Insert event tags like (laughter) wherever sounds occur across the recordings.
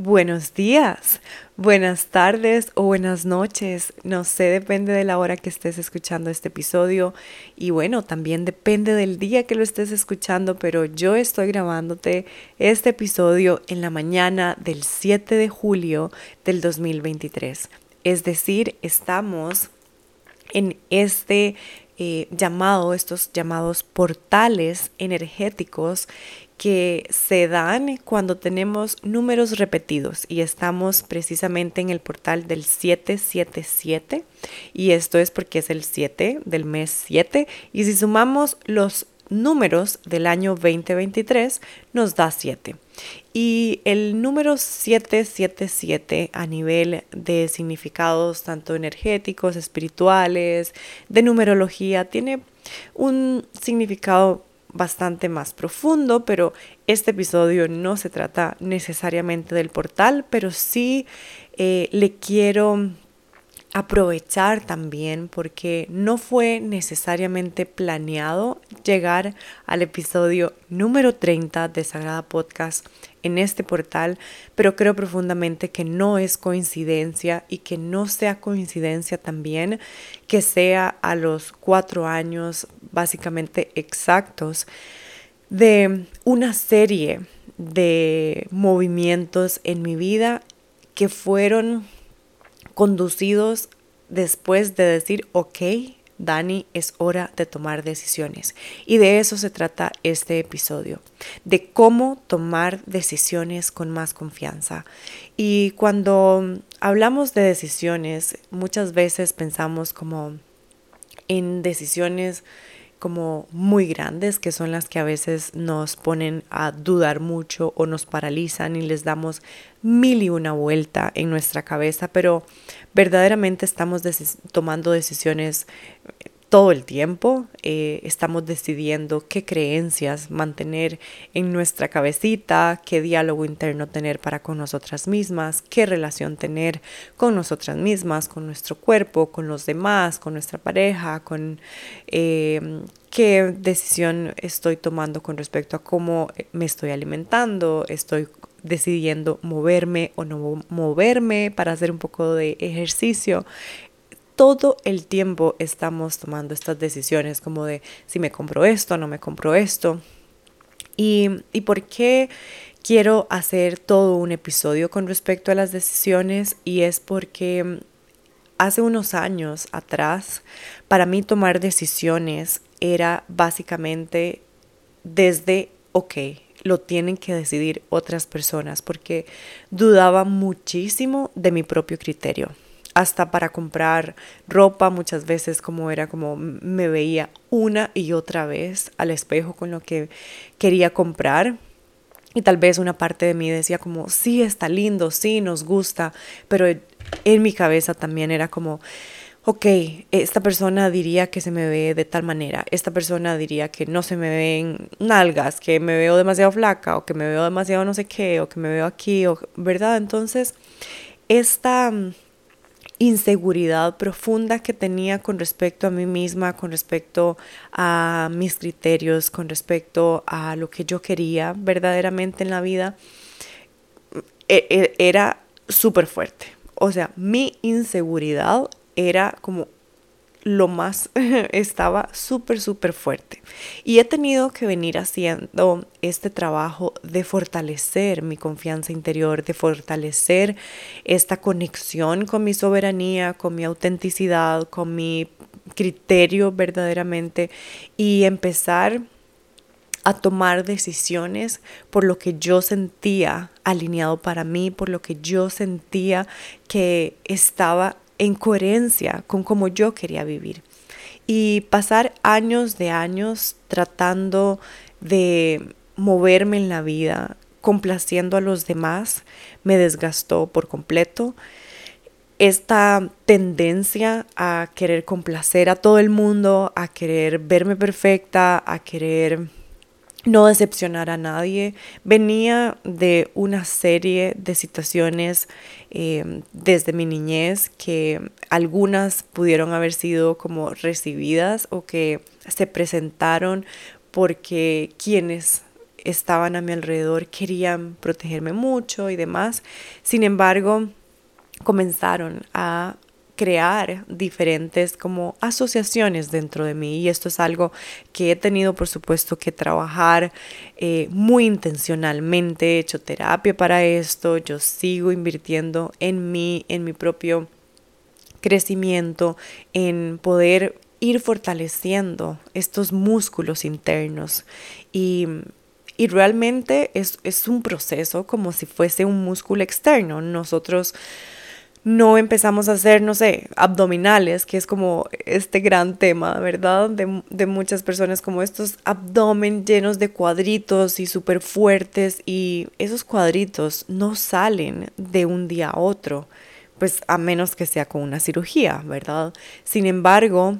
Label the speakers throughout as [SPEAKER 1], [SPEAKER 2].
[SPEAKER 1] Buenos días, buenas tardes o buenas noches. No sé, depende de la hora que estés escuchando este episodio. Y bueno, también depende del día que lo estés escuchando, pero yo estoy grabándote este episodio en la mañana del 7 de julio del 2023. Es decir, estamos en este eh, llamado, estos llamados portales energéticos que se dan cuando tenemos números repetidos y estamos precisamente en el portal del 777 y esto es porque es el 7 del mes 7 y si sumamos los números del año 2023 nos da 7. Y el número 777 a nivel de significados tanto energéticos, espirituales, de numerología, tiene un significado bastante más profundo, pero este episodio no se trata necesariamente del portal, pero sí eh, le quiero aprovechar también porque no fue necesariamente planeado llegar al episodio número 30 de Sagrada Podcast en este portal, pero creo profundamente que no es coincidencia y que no sea coincidencia también que sea a los cuatro años básicamente exactos de una serie de movimientos en mi vida que fueron conducidos después de decir, ok, Dani, es hora de tomar decisiones. Y de eso se trata este episodio, de cómo tomar decisiones con más confianza. Y cuando hablamos de decisiones, muchas veces pensamos como en decisiones como muy grandes, que son las que a veces nos ponen a dudar mucho o nos paralizan y les damos mil y una vuelta en nuestra cabeza, pero verdaderamente estamos tomando decisiones todo el tiempo eh, estamos decidiendo qué creencias mantener en nuestra cabecita, qué diálogo interno tener para con nosotras mismas, qué relación tener con nosotras mismas, con nuestro cuerpo, con los demás, con nuestra pareja, con eh, qué decisión estoy tomando con respecto a cómo me estoy alimentando, estoy decidiendo moverme o no moverme para hacer un poco de ejercicio todo el tiempo estamos tomando estas decisiones como de si me compro esto, no me compro esto. ¿Y, y por qué quiero hacer todo un episodio con respecto a las decisiones? Y es porque hace unos años atrás, para mí tomar decisiones era básicamente desde, ok, lo tienen que decidir otras personas, porque dudaba muchísimo de mi propio criterio hasta para comprar ropa muchas veces como era como me veía una y otra vez al espejo con lo que quería comprar. Y tal vez una parte de mí decía como, sí, está lindo, sí, nos gusta, pero en mi cabeza también era como, ok, esta persona diría que se me ve de tal manera, esta persona diría que no se me ven nalgas, que me veo demasiado flaca o que me veo demasiado no sé qué, o que me veo aquí, o, ¿verdad? Entonces, esta inseguridad profunda que tenía con respecto a mí misma, con respecto a mis criterios, con respecto a lo que yo quería verdaderamente en la vida, e, e, era súper fuerte. O sea, mi inseguridad era como lo más (laughs) estaba súper, súper fuerte. Y he tenido que venir haciendo este trabajo de fortalecer mi confianza interior, de fortalecer esta conexión con mi soberanía, con mi autenticidad, con mi criterio verdaderamente y empezar a tomar decisiones por lo que yo sentía alineado para mí, por lo que yo sentía que estaba en coherencia con cómo yo quería vivir. Y pasar años de años tratando de moverme en la vida, complaciendo a los demás, me desgastó por completo. Esta tendencia a querer complacer a todo el mundo, a querer verme perfecta, a querer no decepcionar a nadie. Venía de una serie de situaciones eh, desde mi niñez que algunas pudieron haber sido como recibidas o que se presentaron porque quienes estaban a mi alrededor querían protegerme mucho y demás. Sin embargo, comenzaron a crear diferentes como asociaciones dentro de mí. Y esto es algo que he tenido por supuesto que trabajar eh, muy intencionalmente, he hecho terapia para esto, yo sigo invirtiendo en mí, en mi propio crecimiento, en poder ir fortaleciendo estos músculos internos. Y y realmente es, es, un proceso como si fuese un músculo externo. Nosotros no empezamos a hacer, no sé, abdominales, que es como este gran tema, ¿verdad? De, de muchas personas, como estos abdomen llenos de cuadritos y súper fuertes y esos cuadritos no salen de un día a otro, pues a menos que sea con una cirugía, ¿verdad? Sin embargo,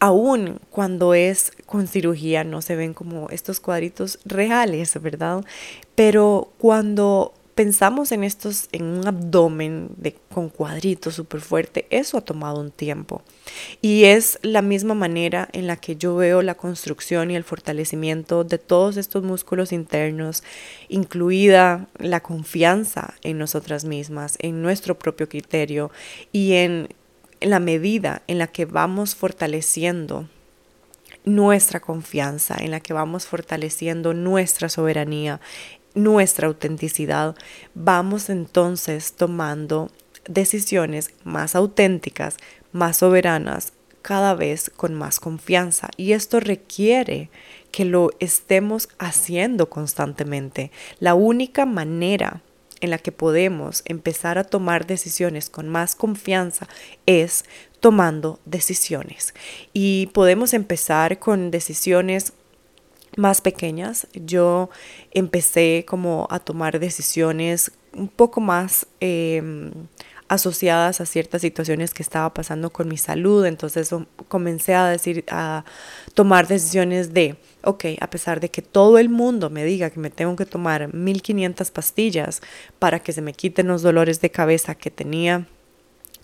[SPEAKER 1] aún cuando es con cirugía no se ven como estos cuadritos reales, ¿verdad? Pero cuando pensamos en estos, en un abdomen de, con cuadritos súper fuerte, eso ha tomado un tiempo. Y es la misma manera en la que yo veo la construcción y el fortalecimiento de todos estos músculos internos, incluida la confianza en nosotras mismas, en nuestro propio criterio y en la medida en la que vamos fortaleciendo nuestra confianza, en la que vamos fortaleciendo nuestra soberanía, nuestra autenticidad, vamos entonces tomando decisiones más auténticas, más soberanas, cada vez con más confianza. Y esto requiere que lo estemos haciendo constantemente. La única manera en la que podemos empezar a tomar decisiones con más confianza es tomando decisiones. Y podemos empezar con decisiones más pequeñas, yo empecé como a tomar decisiones un poco más em, asociadas a ciertas situaciones que estaba pasando con mi salud. Entonces comencé a decir, a tomar decisiones de, ok, a pesar de que todo el mundo me diga que me tengo que tomar 1500 pastillas para que se me quiten los dolores de cabeza que tenía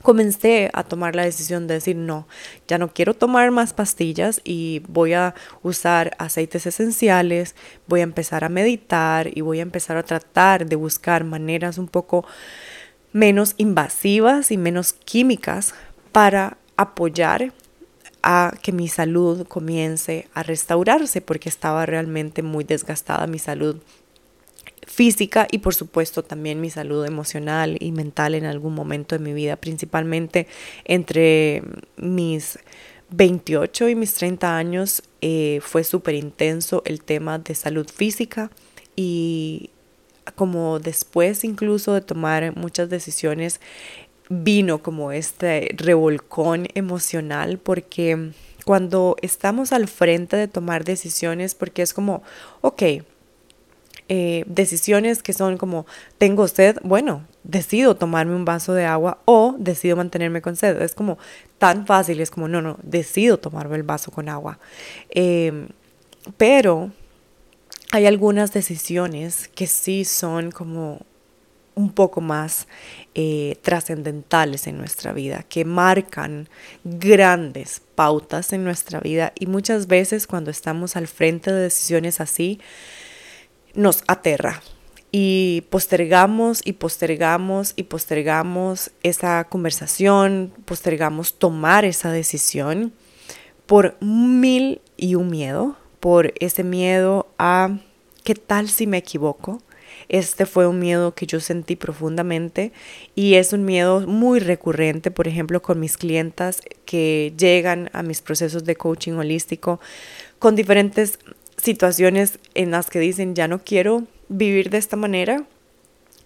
[SPEAKER 1] comencé a tomar la decisión de decir no, ya no quiero tomar más pastillas y voy a usar aceites esenciales, voy a empezar a meditar y voy a empezar a tratar de buscar maneras un poco menos invasivas y menos químicas para apoyar a que mi salud comience a restaurarse porque estaba realmente muy desgastada mi salud física y por supuesto también mi salud emocional y mental en algún momento de mi vida, principalmente entre mis 28 y mis 30 años eh, fue súper intenso el tema de salud física y como después incluso de tomar muchas decisiones vino como este revolcón emocional porque cuando estamos al frente de tomar decisiones porque es como, ok, eh, decisiones que son como, tengo sed, bueno, decido tomarme un vaso de agua o decido mantenerme con sed. Es como tan fácil, es como, no, no, decido tomarme el vaso con agua. Em, pero hay algunas decisiones que sí son como un poco más eh, trascendentales en nuestra vida, que marcan grandes pautas en nuestra vida y muchas veces cuando estamos al frente de decisiones así, nos aterra y postergamos y postergamos y postergamos esa conversación, postergamos tomar esa decisión por mil y un miedo, por ese miedo a qué tal si me equivoco. Este fue un miedo que yo sentí profundamente y es un miedo muy recurrente, por ejemplo, con mis clientas que llegan a mis procesos de coaching holístico con diferentes situaciones en las que dicen, ya no quiero vivir de esta manera,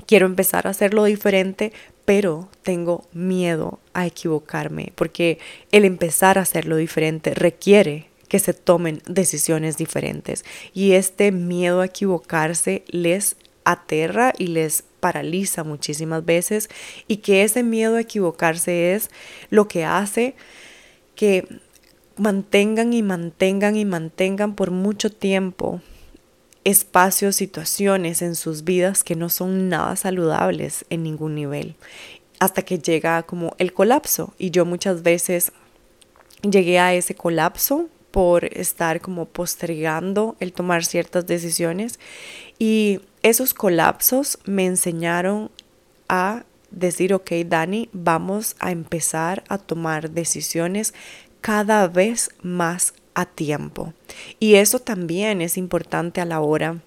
[SPEAKER 1] quiero empezar a hacerlo diferente, pero tengo miedo a equivocarme, porque el empezar a hacerlo diferente requiere que se tomen decisiones diferentes. Y este miedo a equivocarse les aterra y les paraliza muchísimas veces y que ese miedo a equivocarse es lo que hace que mantengan y mantengan y mantengan por mucho tiempo espacios, situaciones en sus vidas que no son nada saludables en ningún nivel, hasta que llega como el colapso. Y yo muchas veces llegué a ese colapso por estar como postergando el tomar ciertas decisiones y esos colapsos me enseñaron a decir, ok, Dani, vamos a empezar a tomar decisiones cada vez más a tiempo. Y eso también es importante a la hora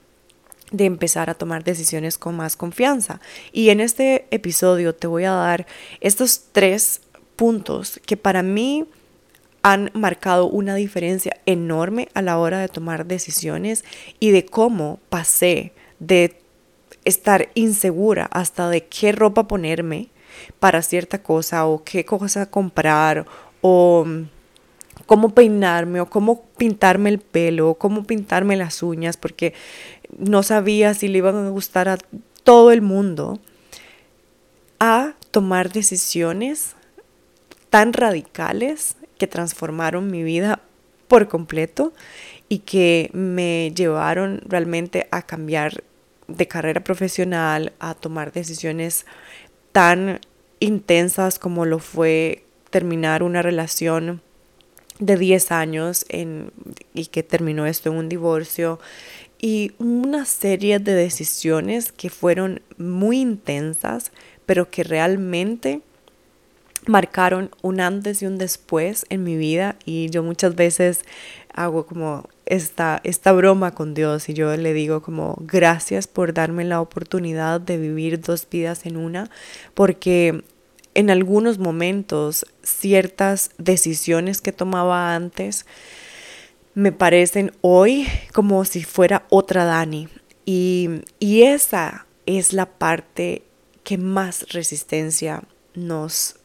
[SPEAKER 1] de empezar a tomar decisiones con más confianza. Y en este episodio te voy a dar estos tres puntos que para mí han marcado una diferencia enorme a la hora de tomar decisiones y de cómo pasé de estar insegura hasta de qué ropa ponerme para cierta cosa o qué cosa comprar o cómo peinarme o cómo pintarme el pelo o cómo pintarme las uñas porque no sabía si le iban a gustar a todo el mundo a tomar decisiones tan radicales que transformaron mi vida por completo y que me llevaron realmente a cambiar de carrera profesional, a tomar decisiones tan intensas como lo fue terminar una relación de 10 años en, y que terminó esto en un divorcio y una serie de decisiones que fueron muy intensas, pero que realmente marcaron un antes y un después en mi vida y yo muchas veces hago como esta, esta broma con Dios y yo le digo como gracias por darme la oportunidad de vivir dos vidas en una porque en algunos momentos ciertas decisiones que tomaba antes me parecen hoy como si fuera otra Dani. Y, y esa es la parte que más resistencia nos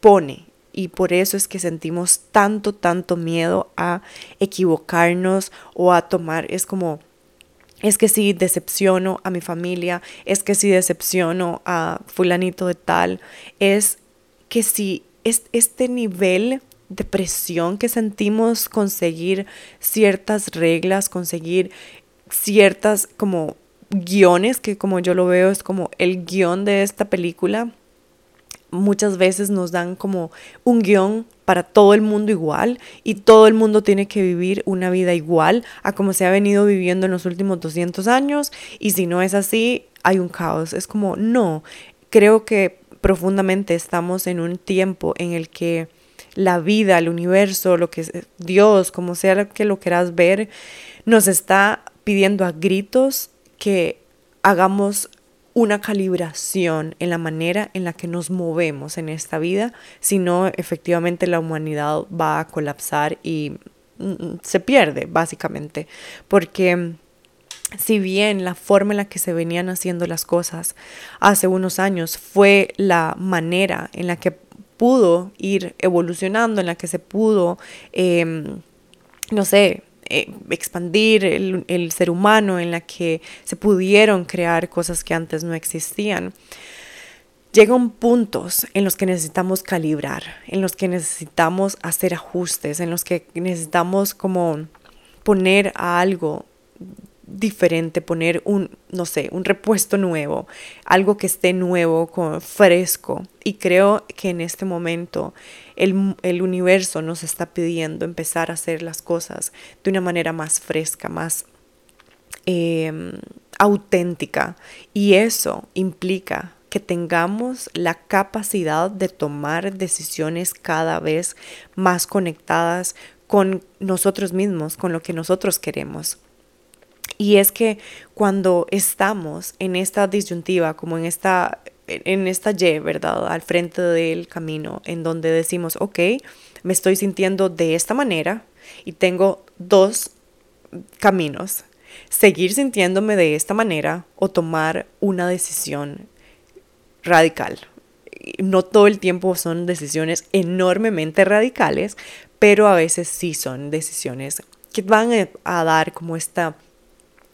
[SPEAKER 1] pone. Y por eso es que sentimos tanto, tanto miedo a equivocarnos o a tomar, es como, es que si decepciono a mi familia, es que si decepciono a fulanito de tal, es que si es este nivel de presión que sentimos conseguir ciertas reglas, conseguir ciertas como guiones, que como yo lo veo es como el guion de esta película, muchas veces nos dan como un guion para todo el mundo igual y todo el mundo tiene que vivir una vida igual a como se ha venido viviendo en los últimos 200 años y si no es así hay un caos. Es como no, creo que profundamente estamos en un tiempo en el que la vida, el universo, lo que es Dios, como sea que lo quieras ver, nos está pidiendo a gritos que hagamos una calibración en la manera en la que nos movemos en esta vida, si no efectivamente la humanidad va a colapsar y mm, se pierde básicamente, porque si bien la forma en la que se venían haciendo las cosas hace unos años fue la manera en la que pudo ir evolucionando, en la que se pudo, em, no sé, eh, expandir el, ser humano, en la que se pudieron crear cosas que antes no existían. Llegan puntos en los que necesitamos calibrar, en los que necesitamos hacer ajustes, en los que necesitamos como poner a algo diferente, poner un, no sé, un repuesto nuevo, algo que esté nuevo, fresco. Y creo que en este momento el, el, universo nos está pidiendo empezar a hacer las cosas de una manera más fresca, más em, auténtica. Y eso implica que tengamos la capacidad de tomar decisiones cada vez más conectadas con nosotros mismos, con lo que nosotros queremos. Y es que cuando estamos en esta disyuntiva, como en esta, en esta Y, ¿verdad? Al frente del camino, en donde decimos, ok, me estoy sintiendo de esta manera y tengo dos caminos. Seguir sintiéndome de esta manera o tomar una decisión radical. No todo el tiempo son decisiones enormemente radicales, pero a veces sí son decisiones que van a dar como esta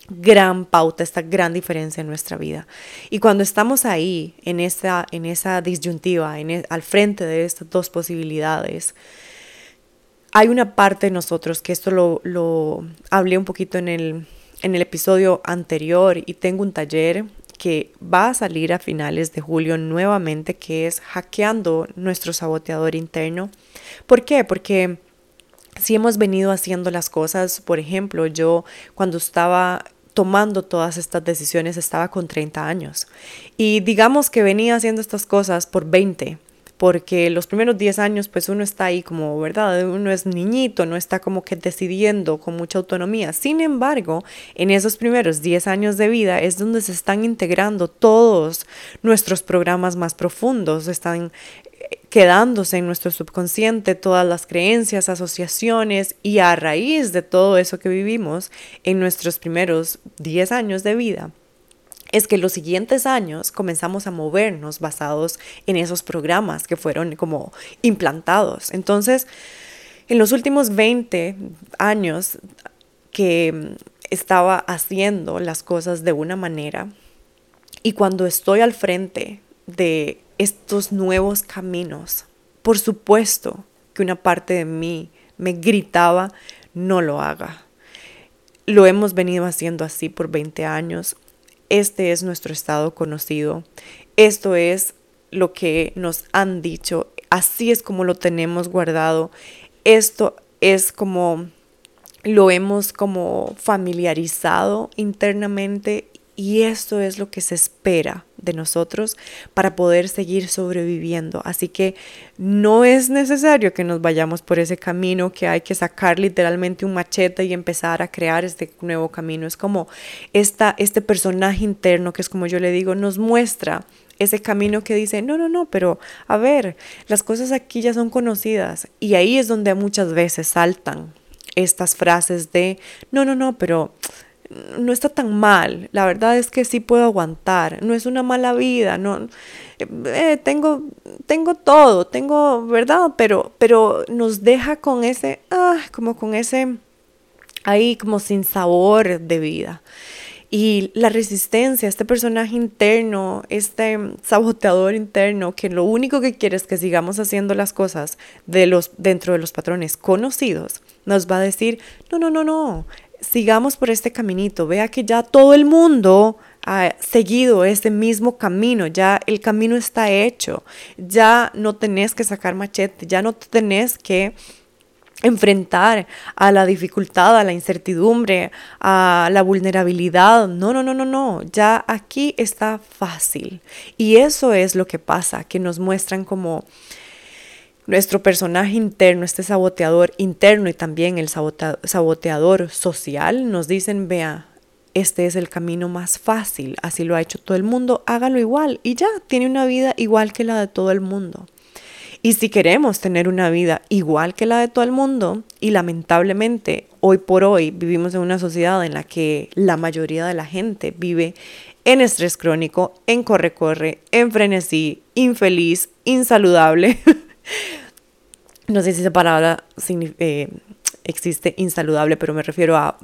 [SPEAKER 1] gran pauta, esta gran diferencia en nuestra vida. Y cuando estamos ahí, en esa, en esa disyuntiva, en e, al frente de estas dos posibilidades, hay una parte de nosotros, que esto lo, lo hablé un poquito en el, en el episodio anterior, y tengo un taller que va a salir a finales de julio nuevamente, que es hackeando nuestro saboteador interno. ¿Por qué? Porque si hemos venido haciendo las cosas, por ejemplo, yo cuando estaba tomando todas estas decisiones estaba con 30 años y digamos que venía haciendo estas cosas por 20 porque los primeros 10 años pues uno está ahí como, ¿verdad? Uno es niñito, no está como que decidiendo con mucha autonomía. Sin embargo, en esos primeros 10 años de vida es donde se están integrando todos nuestros programas más profundos, están quedándose en nuestro subconsciente todas las creencias, asociaciones y a raíz de todo eso que vivimos en nuestros primeros 10 años de vida es que los siguientes años comenzamos a movernos basados en esos programas que fueron como implantados. Entonces, en los últimos 20 años que estaba haciendo las cosas de una manera y cuando estoy al frente de estos nuevos caminos, por supuesto que una parte de mí me gritaba, no lo haga. Lo hemos venido haciendo así por 20 años. Este es nuestro estado conocido, esto es lo que nos han dicho, así es como lo tenemos guardado, esto es como lo hemos como familiarizado internamente y esto es lo que se espera de nosotros para poder seguir sobreviviendo. Así que no es necesario que nos vayamos por ese camino, que hay que sacar literalmente un machete y empezar a crear este nuevo camino. Es como esta, este personaje interno que es como yo le digo, nos muestra ese camino que dice, no, no, no, pero a ver, las cosas aquí ya son conocidas. Y ahí es donde muchas veces saltan estas frases de, no, no, no, pero no está tan mal, la verdad es que sí puedo aguantar, no es una mala vida, no, eh, tengo, tengo todo, tengo, ¿verdad? Pero, pero nos deja con ese, ah, como con ese, ahí como sin sabor de vida. Y la resistencia, este personaje interno, este saboteador interno, que lo único que quiere es que sigamos haciendo las cosas de los, dentro de los patrones conocidos, nos va a decir, no, no, no, no, sigamos por este caminito. Vea que ya todo el mundo ha seguido ese mismo camino, ya el camino está hecho, ya no tenés que sacar machete, ya no tenés que enfrentar a la dificultad, a la incertidumbre, a la vulnerabilidad. No, no, no, no, no. Ya aquí está fácil. Y eso es lo que pasa, que nos muestran como nuestro personaje interno, este saboteador interno y también el saboteador social, nos dicen, vea, este es el camino más fácil, así lo ha hecho todo el mundo, hágalo igual y ya, tiene una vida igual que la de todo el mundo. Y si queremos tener una vida igual que la de todo el mundo, y lamentablemente hoy por hoy vivimos en una sociedad en la que la mayoría de la gente vive en estrés crónico, en corre-corre, en frenesí, infeliz, insaludable, (laughs) (laughs) no sé si esa palabra eh, existe insaludable, pero me refiero a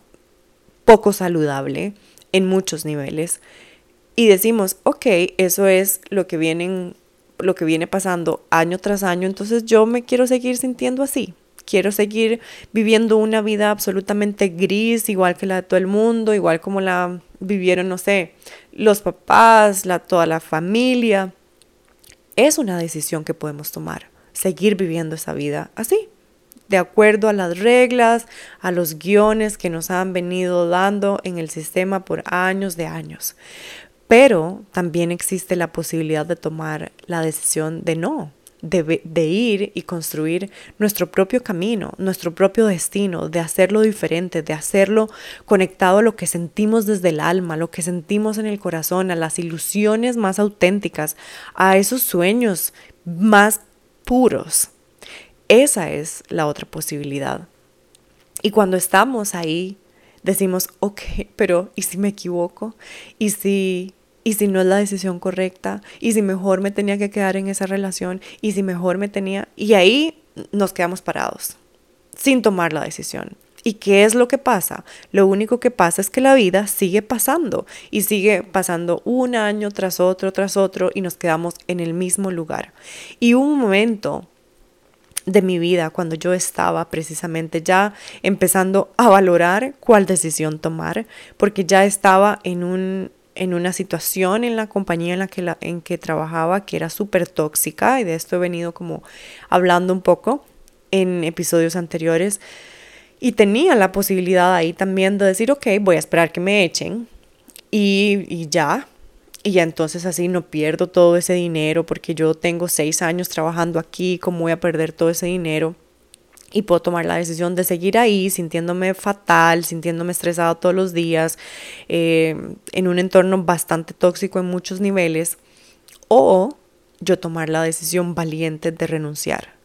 [SPEAKER 1] poco saludable en muchos niveles. Y decimos, ok, eso es lo que, vienen, lo que viene pasando año tras año, entonces yo me quiero seguir sintiendo así. Quiero seguir viviendo una vida absolutamente gris, igual que la de todo el mundo, igual como la vivieron, no sé, los papás, la, toda la familia. Es una decisión que podemos tomar seguir viviendo esa vida así, de acuerdo a las reglas, a los guiones que nos han venido dando en el sistema por años de años. Pero también existe la posibilidad de tomar la decisión de no, de, ir y construir nuestro propio camino, nuestro propio destino, de hacerlo diferente, de hacerlo conectado a lo que sentimos desde el alma, lo que sentimos en el corazón, a las ilusiones más auténticas, a esos sueños más puros. Esa es la otra posibilidad. Y cuando estamos ahí, decimos, ok, (laughs) pero ¿y si me equivoco? ¿Y si, ¿Y si no es la decisión correcta? ¿Y si mejor me tenía que quedar en esa relación? ¿Y si mejor me tenía... Y ahí nos quedamos parados, sin tomar la decisión. ¿Y qué es lo que pasa? Lo único que pasa es que la vida sigue pasando y sigue pasando un año tras otro, tras otro y nos quedamos en el mismo lugar. Y un momento de mi vida cuando yo estaba precisamente ya empezando a valorar cuál decisión tomar, porque ya estaba en un en una situación en la compañía en la que, la, en que trabajaba que era súper tóxica y de esto he venido como hablando un poco en episodios anteriores. Y tenía la posibilidad ahí también de decir, ok, voy a esperar que me echen y, y ya. Y ya entonces así no pierdo todo ese dinero porque yo tengo seis años trabajando aquí, ¿cómo voy a perder todo ese dinero? y puedo tomar la decisión de seguir ahí sintiéndome fatal, sintiéndome estresado todos los días, eh, en un entorno bastante tóxico en muchos niveles, o yo tomar la decisión valiente de renunciar.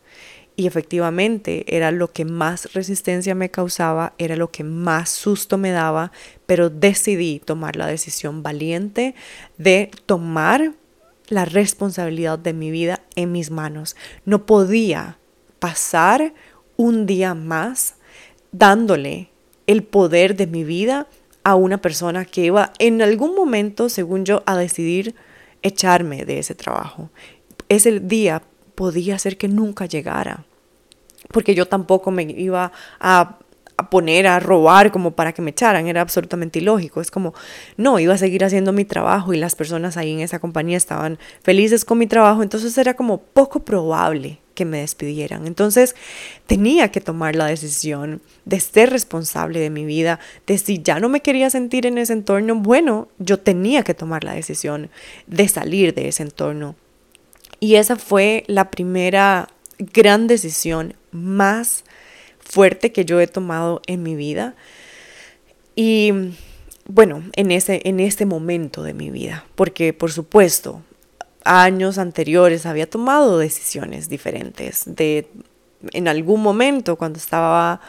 [SPEAKER 1] Y efectivamente era lo que más resistencia me causaba, era lo que más susto me daba, pero decidí tomar la decisión valiente de tomar la responsabilidad de mi vida en mis manos. No podía pasar un día más dándole el poder de mi vida a una persona que iba en algún momento, según yo, a decidir echarme de ese trabajo. Ese día podía ser que nunca llegara, porque yo tampoco me iba a, poner a robar como para que me echaran, era absolutamente ilógico, es como, no, iba a seguir haciendo mi trabajo y las personas ahí en esa compañía estaban felices con mi trabajo, entonces era como poco probable que me despidieran. Entonces tenía que tomar la decisión de ser responsable de mi vida, de si ya no me quería sentir en ese entorno, bueno, yo tenía que tomar la decisión de salir de ese entorno. Y esa fue la primera gran decisión más fuerte que yo he tomado en mi vida. Y bueno, en ese, en este momento de mi vida, porque por supuesto años anteriores había tomado decisiones diferentes. De, en algún momento, cuando estaba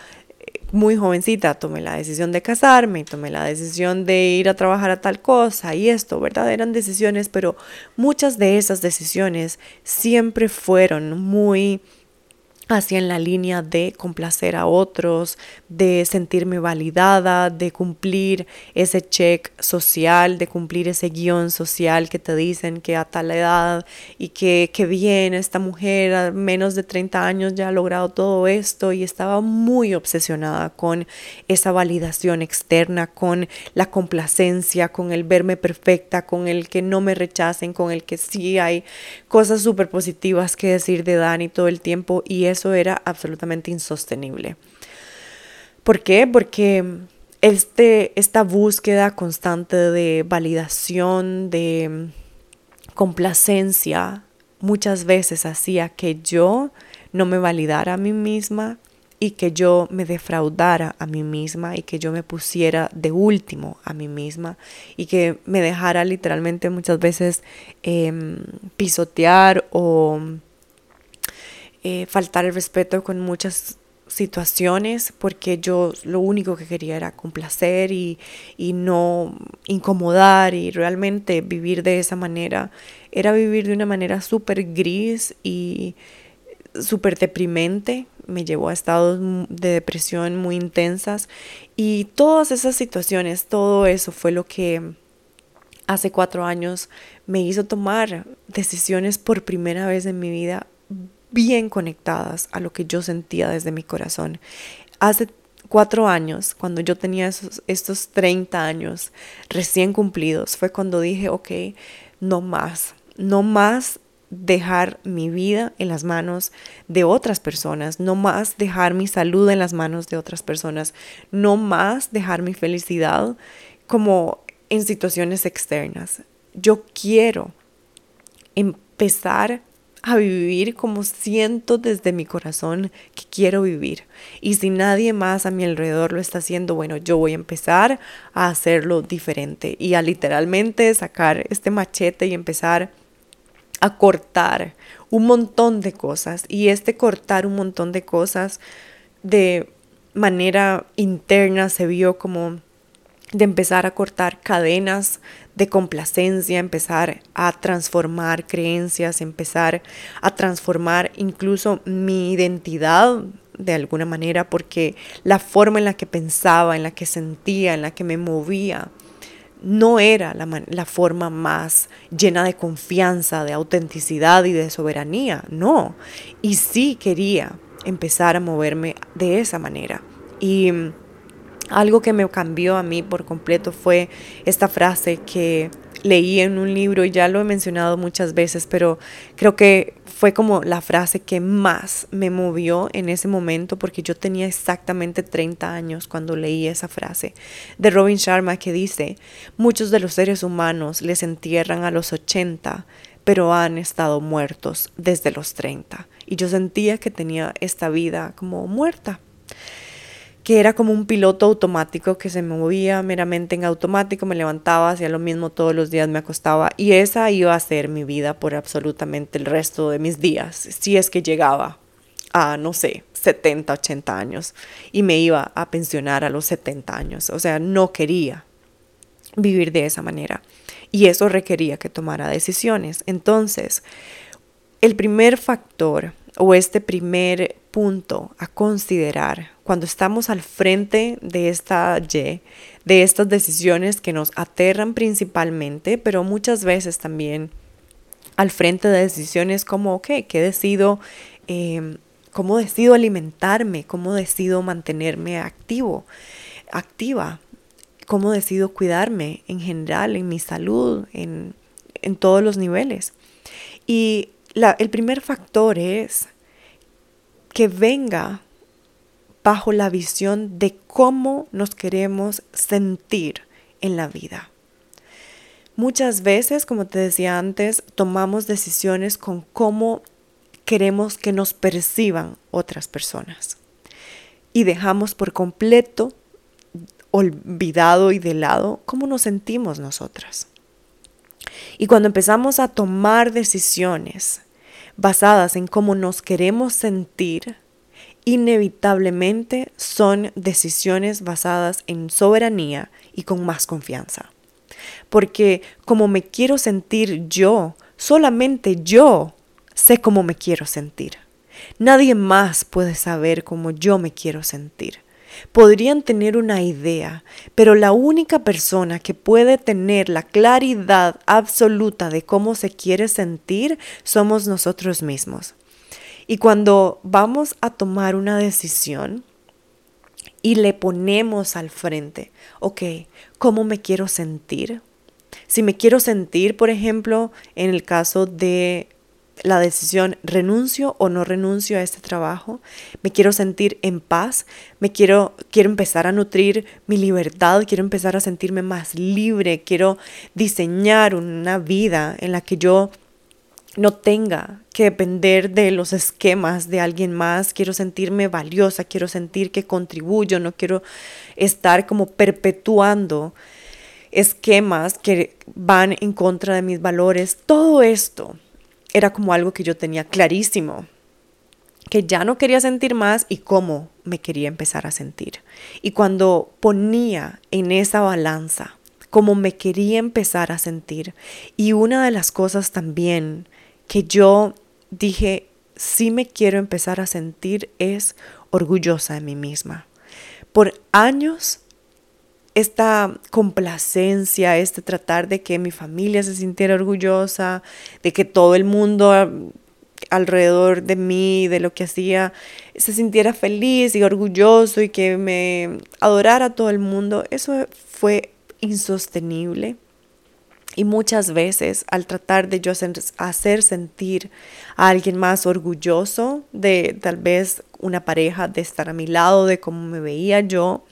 [SPEAKER 1] muy jovencita, tomé la decisión de casarme, tomé la decisión de ir a trabajar a tal cosa y esto, ¿verdad? Eran decisiones, pero muchas de esas decisiones siempre fueron muy hacia en la línea de complacer a otros, de sentirme validada, de cumplir ese check social, de cumplir ese guion social que te dicen que a tal edad y que, que bien, esta mujer a menos de 30 años ya ha logrado todo esto y estaba muy obsesionada con esa validación externa, con la complacencia, con el verme perfecta, con el que no me rechacen, con el que sí hay cosas súper positivas que decir de Dani todo el tiempo y eso era absolutamente insostenible. ¿Por qué? Porque este, esta búsqueda constante de validación, de complacencia, muchas veces hacía que yo no me validara a mí misma y que yo me defraudara a mí misma y que yo me pusiera de último a mí misma y que me dejara literalmente muchas veces em, pisotear o eh, faltar el respeto con muchas situaciones porque yo lo único que quería era complacer y, y, no incomodar y realmente vivir de esa manera. Era vivir de una manera súper gris y súper deprimente, me llevó a estados de depresión muy intensas. Y todas esas situaciones, todo eso fue lo que hace cuatro años me hizo tomar decisiones por primera vez en mi vida bien conectadas a lo que yo sentía desde mi corazón. Hace cuatro años, cuando yo tenía esos, estos 30 años recién cumplidos, fue cuando dije, ok, no más, no más dejar mi vida en las manos de otras personas, no más dejar mi salud en las manos de otras personas, no más dejar mi felicidad como en situaciones externas. Yo quiero empezar a vivir como siento desde mi corazón que quiero vivir. Y si nadie más a mi alrededor lo está haciendo, bueno, yo voy a empezar a hacerlo diferente y a literalmente sacar este machete y empezar a cortar un montón de cosas. Y este cortar un montón de cosas de manera interna se vio como de empezar a cortar cadenas de complacencia, empezar a transformar creencias, empezar a transformar incluso mi identidad de alguna manera, porque la forma en la que pensaba, en la que sentía, en la que me movía, no era la, la, forma más llena de confianza, de autenticidad y de soberanía, no. Y sí quería empezar a moverme de esa manera. Y algo que me cambió a mí por completo fue esta frase que leí en un libro y ya lo he mencionado muchas veces, pero creo que fue como la frase que más me movió en ese momento porque yo tenía exactamente 30 años cuando leí esa frase de Robin Sharma que dice, muchos de los seres humanos les entierran a los 80, pero han estado muertos desde los 30. Y yo sentía que tenía esta vida como muerta que era como un piloto automático que se movía meramente en automático, me levantaba, hacía lo mismo todos los días, me acostaba y esa iba a ser mi vida por absolutamente el resto de mis días, si es que llegaba a, no sé, 70, 80 años y me iba a pensionar a los 70 años, o sea, no quería vivir de esa manera y eso requería que tomara decisiones. Entonces, el primer factor o este primer punto a considerar cuando estamos al frente de esta Y, de estas decisiones que nos aterran principalmente, pero muchas veces también al frente de decisiones como, ok, ¿qué decido? Em, ¿Cómo decido alimentarme? ¿Cómo decido mantenerme activo, activa? ¿Cómo decido cuidarme en general, en mi salud, en, en todos los niveles? Y el primer factor es que venga bajo la visión de cómo nos queremos sentir en la vida. Muchas veces, como te decía antes, tomamos decisiones con cómo queremos que nos perciban otras personas y dejamos por completo olvidado y de lado cómo nos sentimos nosotras. Y cuando empezamos a tomar decisiones basadas en cómo nos queremos sentir, inevitablemente son decisiones basadas en soberanía y con más confianza. Porque como me quiero sentir yo, solamente yo sé cómo me quiero sentir. Nadie más puede saber cómo yo me quiero sentir. Podrían tener una idea, pero la única persona que puede tener la claridad absoluta de cómo se quiere sentir somos nosotros mismos. Y cuando vamos a tomar una decisión y le ponemos al frente, ok, ¿cómo me quiero sentir? Si me quiero sentir, por ejemplo, en el caso de la decisión, renuncio o no renuncio a este trabajo, me quiero sentir en paz, me quiero, quiero empezar a nutrir mi libertad, quiero empezar a sentirme más libre, quiero diseñar una vida en la que yo no tenga que depender de los esquemas de alguien más, quiero sentirme valiosa, quiero sentir que contribuyo, no quiero estar como perpetuando esquemas que van en contra de mis valores, todo esto era como algo que yo tenía clarísimo, que ya no quería sentir más y cómo me quería empezar a sentir. Y cuando ponía en esa balanza cómo me quería empezar a sentir, y una de las cosas también que yo dije, sí me quiero empezar a sentir es orgullosa de mí misma. Por años esta complacencia, este tratar de que mi familia se sintiera orgullosa, de que todo el mundo alrededor de mí, de lo que hacía, se sintiera feliz y orgulloso y que me adorara todo el mundo, eso fue insostenible. Y muchas veces al tratar de yo hacer, sentir a alguien más orgulloso de tal vez una pareja, de estar a mi lado, de cómo me veía yo,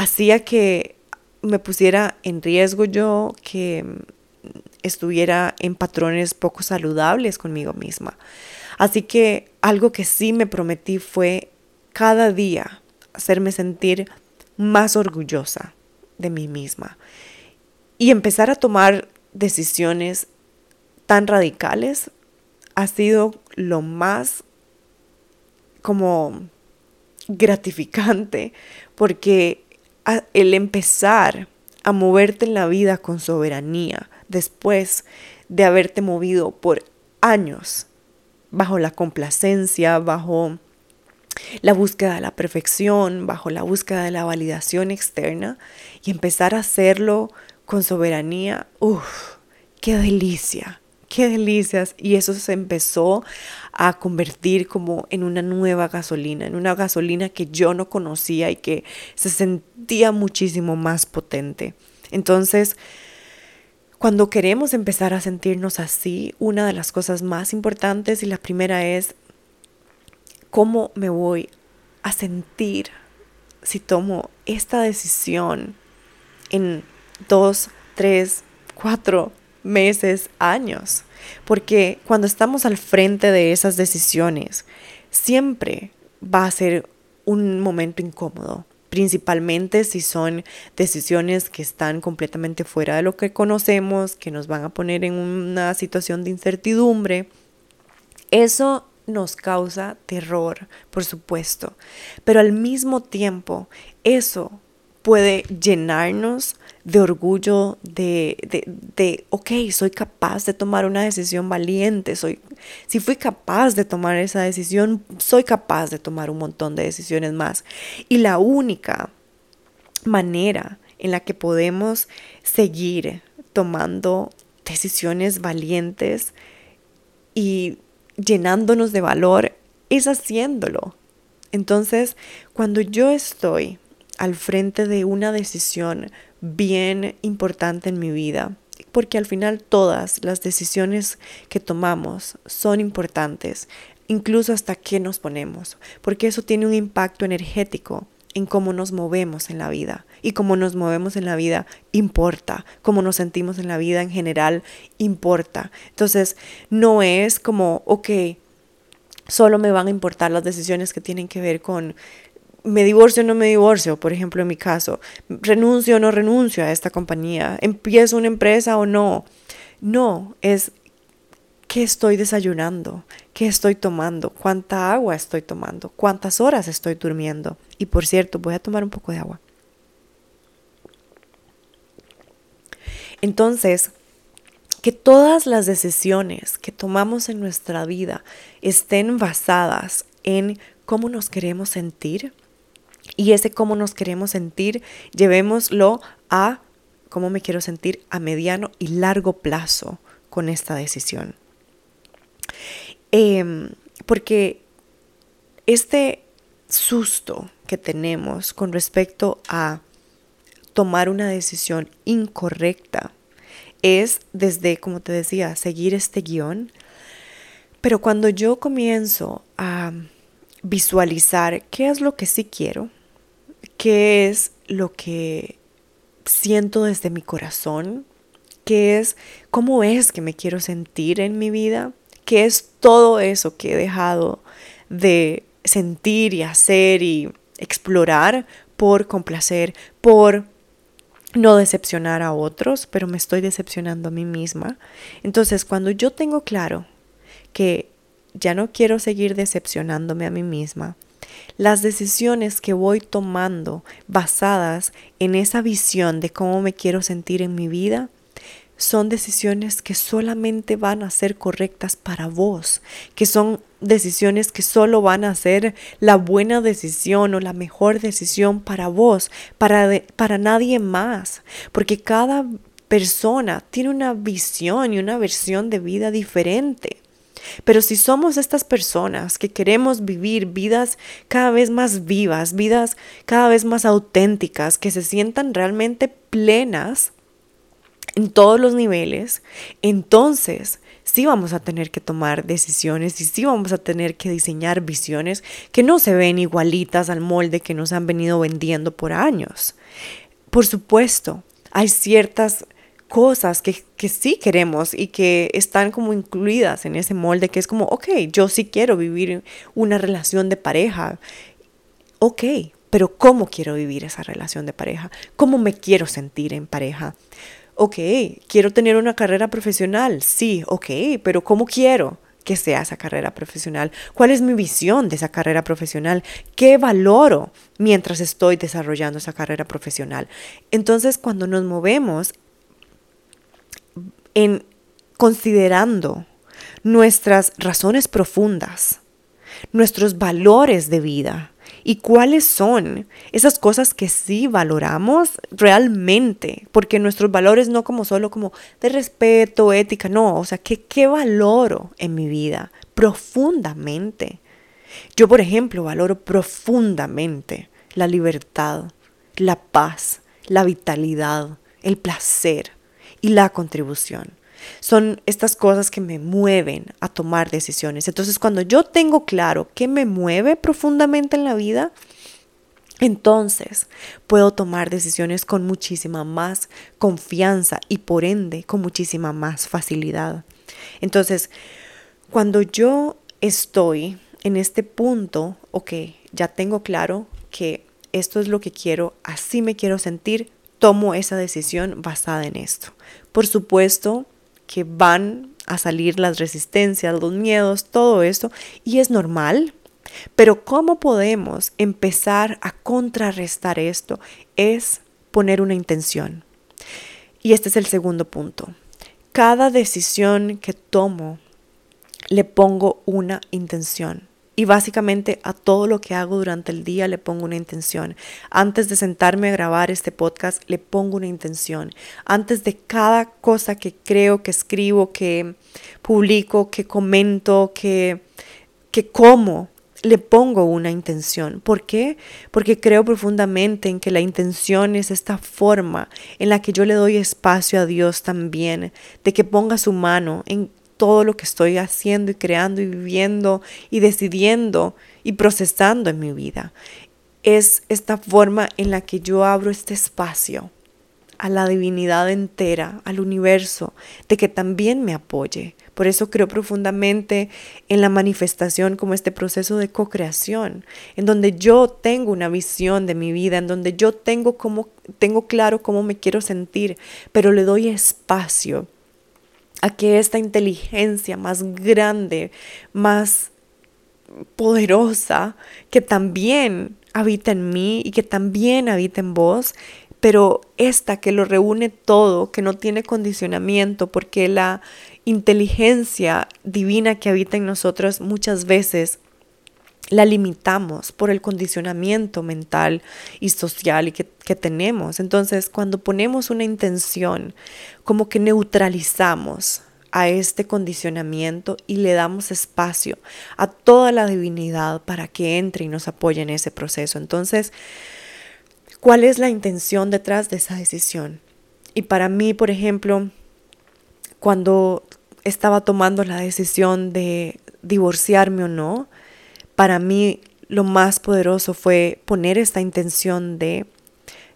[SPEAKER 1] hacía que me pusiera en riesgo yo, que estuviera en patrones poco saludables conmigo misma. Así que algo que sí me prometí fue cada día hacerme sentir más orgullosa de mí misma y empezar a tomar decisiones tan radicales ha sido lo más como gratificante porque el empezar a moverte en la vida con soberanía después de haberte movido por años bajo la complacencia, bajo la búsqueda de la perfección, bajo la búsqueda de la validación externa y empezar a hacerlo con soberanía, uff, qué delicia, qué delicias. Y eso se empezó a convertir como en una nueva gasolina, en una gasolina que yo no conocía y que se sentía muchísimo más potente. Entonces, Cuando queremos empezar a sentirnos así, una de las cosas más importantes y la primera es cómo me voy a sentir si tomo esta decisión en dos, tres, cuatro meses, años. Porque cuando estamos al frente de esas decisiones, siempre va a ser un momento incómodo, principalmente si son decisiones que están completamente fuera de lo que conocemos, que nos van a poner en una situación de incertidumbre. Eso nos causa terror, por supuesto, pero al mismo tiempo eso puede llenarnos de orgullo, de, de, de, ok, soy capaz de tomar una decisión valiente, soy, si fui capaz de tomar esa decisión, soy capaz de tomar un montón de decisiones más. Y la única manera en la que podemos seguir tomando decisiones valientes y llenándonos de valor es haciéndolo. Entonces, cuando yo estoy al frente de una decisión bien importante en mi vida, porque al final todas las decisiones que tomamos son importantes, incluso hasta qué nos ponemos, porque eso tiene un impacto energético en cómo nos movemos en la vida. Y cómo nos movemos en la vida importa, cómo nos sentimos en la vida en general importa. Entonces, no es como, ok, solo me van a importar las decisiones que tienen que ver con me divorcio o no me divorcio, por ejemplo en mi caso, renuncio o no renuncio a esta compañía, empiezo una empresa o no. No, es qué estoy desayunando, qué estoy tomando, cuánta agua estoy tomando, cuántas horas estoy durmiendo. Y por cierto, voy a tomar un poco de agua. Entonces, que todas las decisiones que tomamos en nuestra vida estén basadas en cómo nos queremos sentir, y ese cómo nos queremos sentir, llevémoslo a cómo me quiero sentir a mediano y largo plazo con esta decisión. Em, porque este susto que tenemos con respecto a tomar una decisión incorrecta es desde, como te decía, seguir este guion. Pero cuando yo comienzo a visualizar qué es lo que sí quiero, qué es lo que siento desde mi corazón, qué es, cómo es que me quiero sentir en mi vida, qué es todo eso que he dejado de sentir y hacer y explorar por complacer, por no decepcionar a otros, pero me estoy decepcionando a mí misma. Entonces, cuando yo tengo claro que ya no quiero seguir decepcionándome a mí misma, las decisiones que voy tomando basadas en esa visión de cómo me quiero sentir en mi vida, son decisiones que solamente van a ser correctas para vos, que son decisiones que solo van a ser la buena decisión o la mejor decisión para vos, para, para nadie más, porque cada persona tiene una visión y una versión de vida diferente. Pero si somos estas personas que queremos vivir vidas cada vez más vivas, vidas cada vez más auténticas, que se sientan realmente plenas en todos los niveles, entonces sí vamos a tener que tomar decisiones y sí vamos a tener que diseñar visiones que no se ven igualitas al molde que nos han venido vendiendo por años. Por supuesto, hay ciertas cosas que, que, sí queremos y que están como incluidas en ese molde, que es como, ok, yo sí quiero vivir una relación de pareja. Ok, pero ¿cómo quiero vivir esa relación de pareja? ¿Cómo me quiero sentir en pareja? Ok, quiero tener una carrera profesional, sí, ok, pero ¿cómo quiero? que sea esa carrera profesional, cuál es mi visión de esa carrera profesional, qué valoro mientras estoy desarrollando esa carrera profesional. Entonces, cuando nos movemos en considerando nuestras razones profundas, nuestros valores de vida y cuáles son esas cosas que sí valoramos realmente, porque nuestros valores no como solo como de respeto, ética, no, o sea, que qué valoro en mi vida profundamente. Yo, por ejemplo, valoro profundamente la libertad, la paz, la vitalidad, el placer, y la contribución. Son estas cosas que me mueven a tomar decisiones. Entonces, cuando yo tengo claro qué me mueve profundamente en la vida, entonces puedo tomar decisiones con muchísima más confianza y por ende con muchísima más facilidad. Entonces, cuando yo estoy en este punto, ok, ya tengo claro que esto es lo que quiero, así me quiero sentir, tomo esa decisión basada en esto. Por supuesto que van a salir las resistencias, los miedos, todo esto, y es normal. Pero ¿cómo podemos empezar a contrarrestar esto? Es poner una intención. Y este es el segundo punto. Cada decisión que tomo, le pongo una intención. Y básicamente a todo lo que hago durante el día le pongo una intención. Antes de sentarme a grabar este podcast, le pongo una intención. Antes de cada cosa que creo, que escribo, que publico, que comento, que, que como, le pongo una intención. ¿Por qué? Porque creo profundamente en que la intención es esta forma en la que yo le doy espacio a Dios también, de que ponga su mano en todo lo que estoy haciendo y creando y viviendo y decidiendo y procesando en mi vida. Es esta forma en la que yo abro este espacio a la divinidad entera, al universo, de que también me apoye. Por eso creo profundamente en la manifestación como este proceso de co-creación, en donde yo tengo una visión de mi vida, en donde yo tengo como tengo claro cómo me quiero sentir, pero le doy espacio a que esta inteligencia más grande, más poderosa, que también habita en mí y que también habita en vos, pero esta que lo reúne todo, que no tiene condicionamiento, porque la inteligencia divina que habita en nosotros muchas veces la limitamos por el condicionamiento mental y social que, que, tenemos. Entonces, cuando ponemos una intención, como que neutralizamos a este condicionamiento y le damos espacio a toda la divinidad para que entre y nos apoye en ese proceso. Entonces, ¿cuál es la intención detrás de esa decisión? Y para mí, por ejemplo, cuando estaba tomando la decisión de divorciarme o no, para mí lo más poderoso fue poner esta intención de,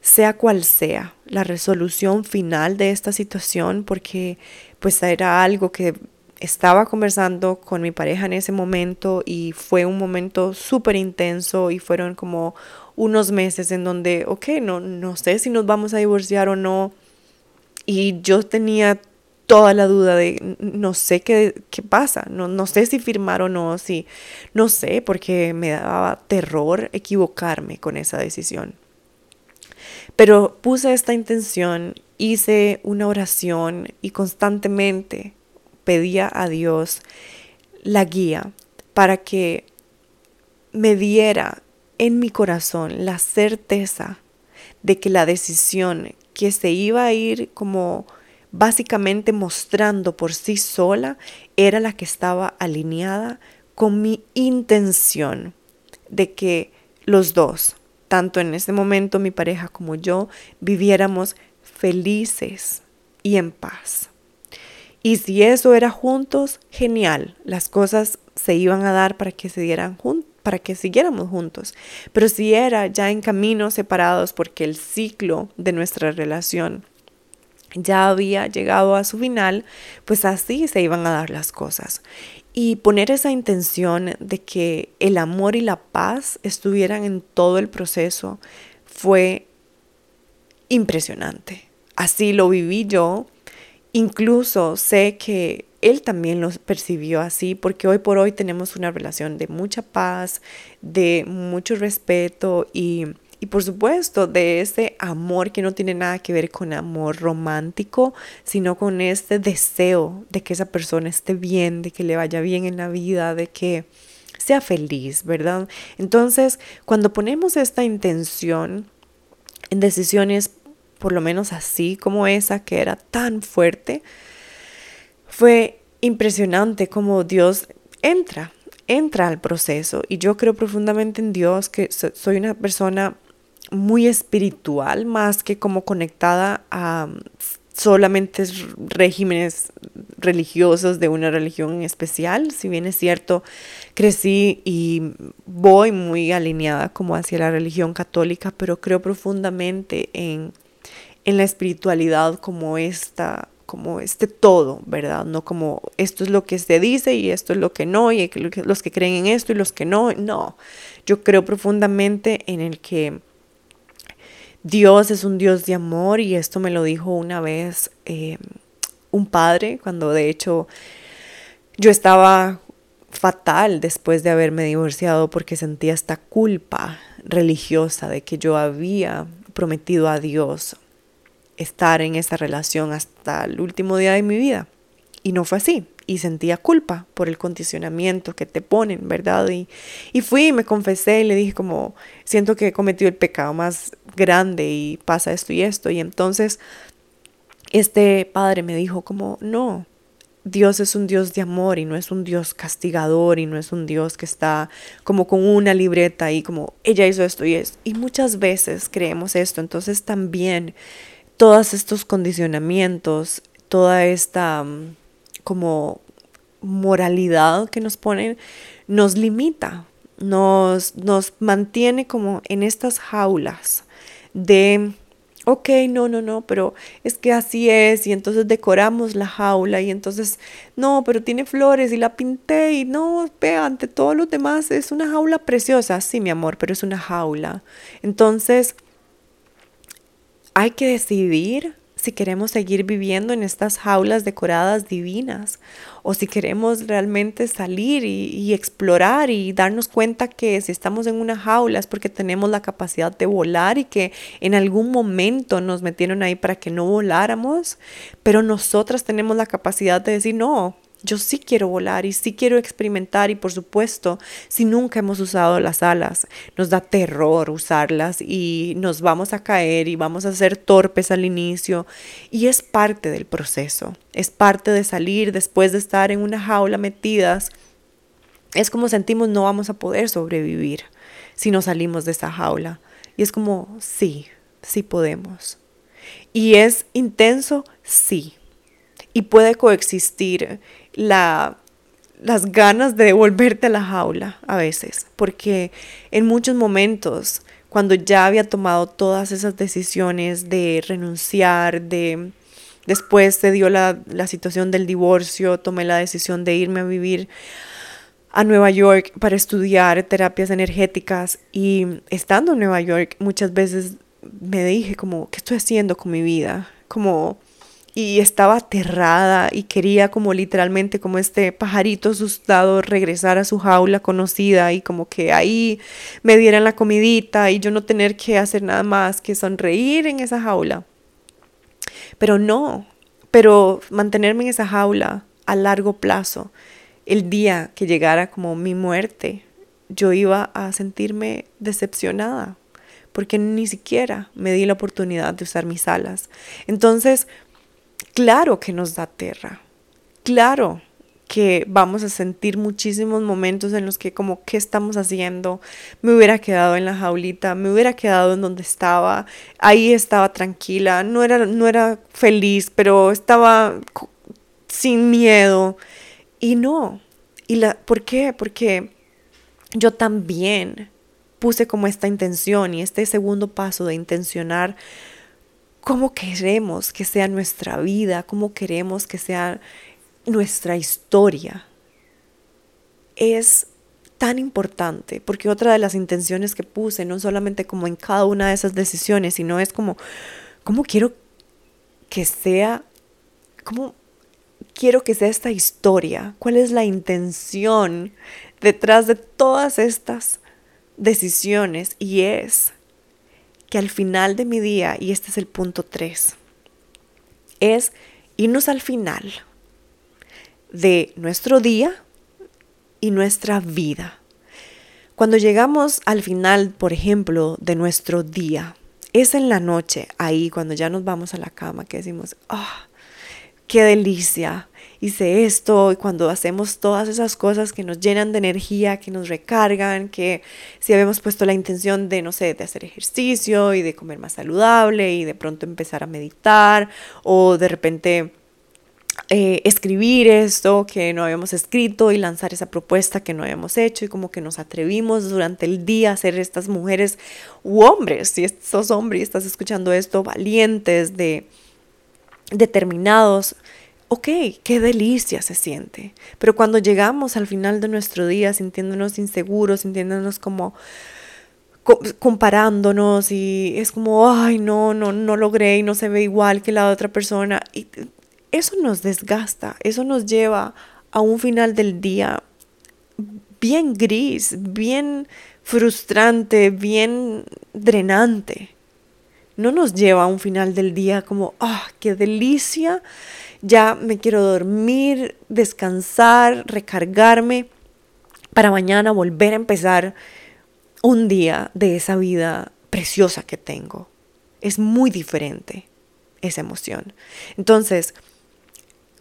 [SPEAKER 1] sea cual sea la resolución final de esta situación, porque pues era algo que estaba conversando con mi pareja en ese momento y fue un momento súper intenso y fueron como unos meses en donde, ok, no, no sé si nos vamos a divorciar o no. Y yo tenía toda la duda de no sé qué, qué pasa, no, no sé si firmar o no, si no sé, porque me daba terror equivocarme con esa decisión. Pero puse esta intención, hice una oración y constantemente pedía a Dios la guía para que me diera en mi corazón la certeza de que la decisión que se iba a ir como básicamente mostrando por sí sola era la que estaba alineada con mi intención de que los dos, tanto en ese momento mi pareja como yo, viviéramos felices y en paz. Y si eso era juntos, genial, las cosas se iban a dar para que se dieran juntos para que siguiéramos juntos. Pero si era ya en caminos separados porque el ciclo de nuestra relación ya había llegado a su final, pues así se iban a dar las cosas. Y poner esa intención de que el amor y la paz estuvieran en todo el proceso fue impresionante. Así lo viví yo. Incluso sé que él también lo percibió así, porque hoy por hoy tenemos una relación de mucha paz, de mucho respeto y y por supuesto, de ese amor que no tiene nada que ver con amor romántico, sino con este deseo de que esa persona esté bien, de que le vaya bien en la vida, de que sea feliz, ¿verdad? Entonces, cuando ponemos esta intención en decisiones, por lo menos así como esa, que era tan fuerte, fue impresionante como Dios entra, entra al proceso. Y yo creo profundamente en Dios, que soy una persona muy espiritual, más que como conectada a solamente regímenes religiosos de una religión en especial. Si bien es cierto, crecí y voy muy alineada como hacia la religión católica, pero creo profundamente en, en la espiritualidad como esta como este todo, ¿verdad? No como esto es lo que se dice y esto es lo que no, y los que creen en esto y los que no, no. Yo creo profundamente en el que Dios es un Dios de amor y esto me lo dijo una vez eh, un padre cuando de hecho yo estaba fatal después de haberme divorciado porque sentía esta culpa religiosa de que yo había prometido a Dios estar en esa relación hasta el último día de mi vida. Y no fue así y sentía culpa por el condicionamiento que te ponen, ¿verdad? Y, y fui y me confesé y le dije como, siento que he cometido el pecado más grande y pasa esto y esto. Y entonces este padre me dijo como, no, Dios es un Dios de amor y no es un Dios castigador y no es un Dios que está como con una libreta y como ella hizo esto y es. Y muchas veces creemos esto, entonces también todos estos condicionamientos, toda esta mm, como moralidad que nos ponen nos limita, nos, nos mantiene como en estas jaulas de, ok, no, no, no, pero es que así es y entonces decoramos la jaula y entonces, no, pero tiene flores y la pinté y no, vea, ante todos los demás es una jaula preciosa, sí, mi amor, pero es una jaula. Entonces, hay que decidir si queremos seguir viviendo en estas jaulas decoradas divinas o si queremos realmente salir y, explorar y darnos cuenta que si estamos en una jaula es porque tenemos la capacidad de volar y que en algún momento nos metieron ahí para que no voláramos, pero nosotras tenemos la capacidad de decir, no, yo sí quiero volar y sí quiero experimentar y por supuesto, si nunca hemos usado las alas, nos da terror usarlas y nos vamos a caer y vamos a ser torpes al inicio y es parte del proceso, es parte de salir después de estar en una jaula metidas. Es como sentimos no vamos a poder sobrevivir si no salimos de esa jaula. Y es como, sí, sí podemos. Y es intenso, sí. Y puede coexistir la, las ganas de devolverte a la jaula a veces, porque en muchos momentos, cuando ya había tomado todas esas decisiones de renunciar, de después se dio la, la situación del divorcio, tomé la decisión de irme a vivir a Nueva York para estudiar terapias energéticas y estando en Nueva York muchas veces me dije como, ¿qué estoy haciendo con mi vida? Como y estaba aterrada y quería como literalmente como este pajarito asustado regresar a su jaula conocida y como que ahí me dieran la comidita y yo no tener que hacer nada más que sonreír en esa jaula. Pero no, pero mantenerme en esa jaula a largo plazo, el día que llegara como mi muerte, yo iba a sentirme decepcionada porque ni siquiera me di la oportunidad de usar mis alas. Entonces, claro que nos da tierra, claro que vamos a sentir muchísimos momentos en los que como, ¿qué estamos haciendo? Me hubiera quedado en la jaulita, me hubiera quedado en donde estaba, ahí estaba tranquila, no era, no era feliz, pero estaba sin miedo. Y no, ¿y la, por qué? Porque yo también puse como esta intención y este segundo paso de intencionar cómo queremos que sea nuestra vida, cómo queremos que sea nuestra historia. Es tan importante, porque otra de las intenciones que puse, no solamente como en cada una de esas decisiones, sino es como, ¿cómo quiero que sea, cómo quiero que sea esta historia? ¿Cuál es la intención detrás de todas estas decisiones? Y es que al final de mi día, y este es el punto 3, es irnos al final de nuestro día y nuestra vida. Cuando llegamos al final, por ejemplo, de nuestro día, es en la noche, ahí cuando ya nos vamos a la cama, que decimos, ah, qué delicia, hice esto y cuando hacemos todas esas cosas que nos llenan de energía, que nos recargan, que si habíamos puesto la intención de, no sé, de hacer ejercicio y de comer más saludable y de pronto empezar a meditar o de repente eh, escribir esto que no habíamos escrito y lanzar esa propuesta que no habíamos hecho y como que nos atrevimos durante el día a ser estas mujeres u hombres, si sos hombre y estás escuchando esto, valientes, de determinados, ok, qué delicia se siente. Pero cuando llegamos al final de nuestro día sintiéndonos inseguros, sintiéndonos como comparándonos y es como, ay, no, no, no logré y no se ve igual que la otra persona. Y eso nos desgasta, eso nos lleva a un final del día bien gris, bien frustrante, bien drenante. No nos lleva a un final del día como, ah, qué delicia, ya me quiero dormir, descansar, recargarme para mañana volver a empezar un día de esa vida preciosa que tengo. Es muy diferente esa emoción. Entonces,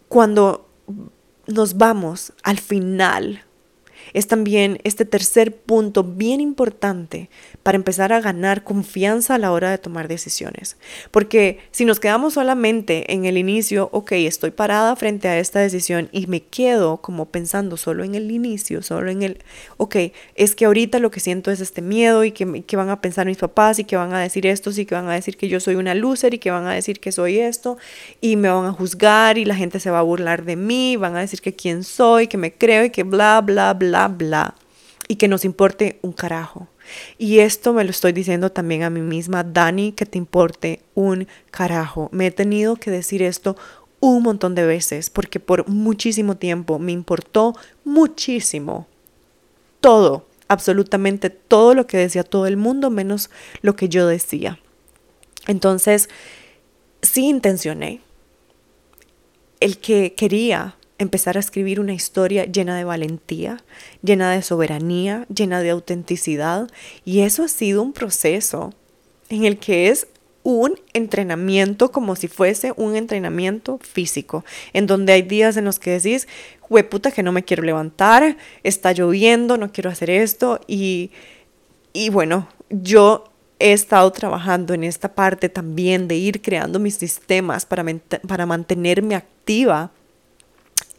[SPEAKER 1] cuando nos vamos al final es también este tercer punto bien importante para empezar a ganar confianza a la hora de tomar decisiones. Porque si nos quedamos solamente en el inicio, ok, estoy parada frente a esta decisión y me quedo como pensando solo en el inicio, solo en el, ok, es que ahorita lo que siento es este miedo y que, que van a pensar mis papás y que van a decir esto y que van a decir que yo soy una loser y que van a decir que soy esto y me van a juzgar y la gente se va a burlar de mí, van a decir que quién soy, que me creo y que bla, bla, bla Y que nos importe un carajo. Y esto me lo estoy diciendo también a mí misma, Dani, que te importe un carajo. Me he tenido que decir esto un montón de veces porque por muchísimo tiempo me importó muchísimo todo, absolutamente todo lo que decía todo el mundo menos lo que yo decía. Entonces, sí intencioné el que quería empezar a escribir una historia llena de valentía, llena de soberanía, llena de autenticidad. Y eso ha sido un proceso en el que es un entrenamiento como si fuese un entrenamiento físico, en donde hay días en los que decís, puta que no me quiero levantar, está lloviendo, no quiero hacer esto. Y, y bueno, yo he estado trabajando en esta parte también de ir creando mis sistemas para, para mantenerme activa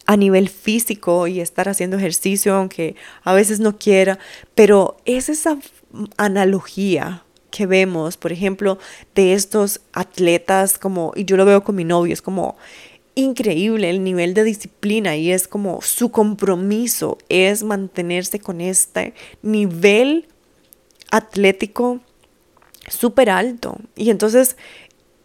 [SPEAKER 1] a nivel físico y estar haciendo ejercicio, aunque a veces no quiera, pero es esa analogía que vemos, por ejemplo, de estos atletas como, y yo lo veo con mi novio, es como increíble el nivel de disciplina y es como su compromiso es mantenerse con este nivel atlético súper alto. Y entonces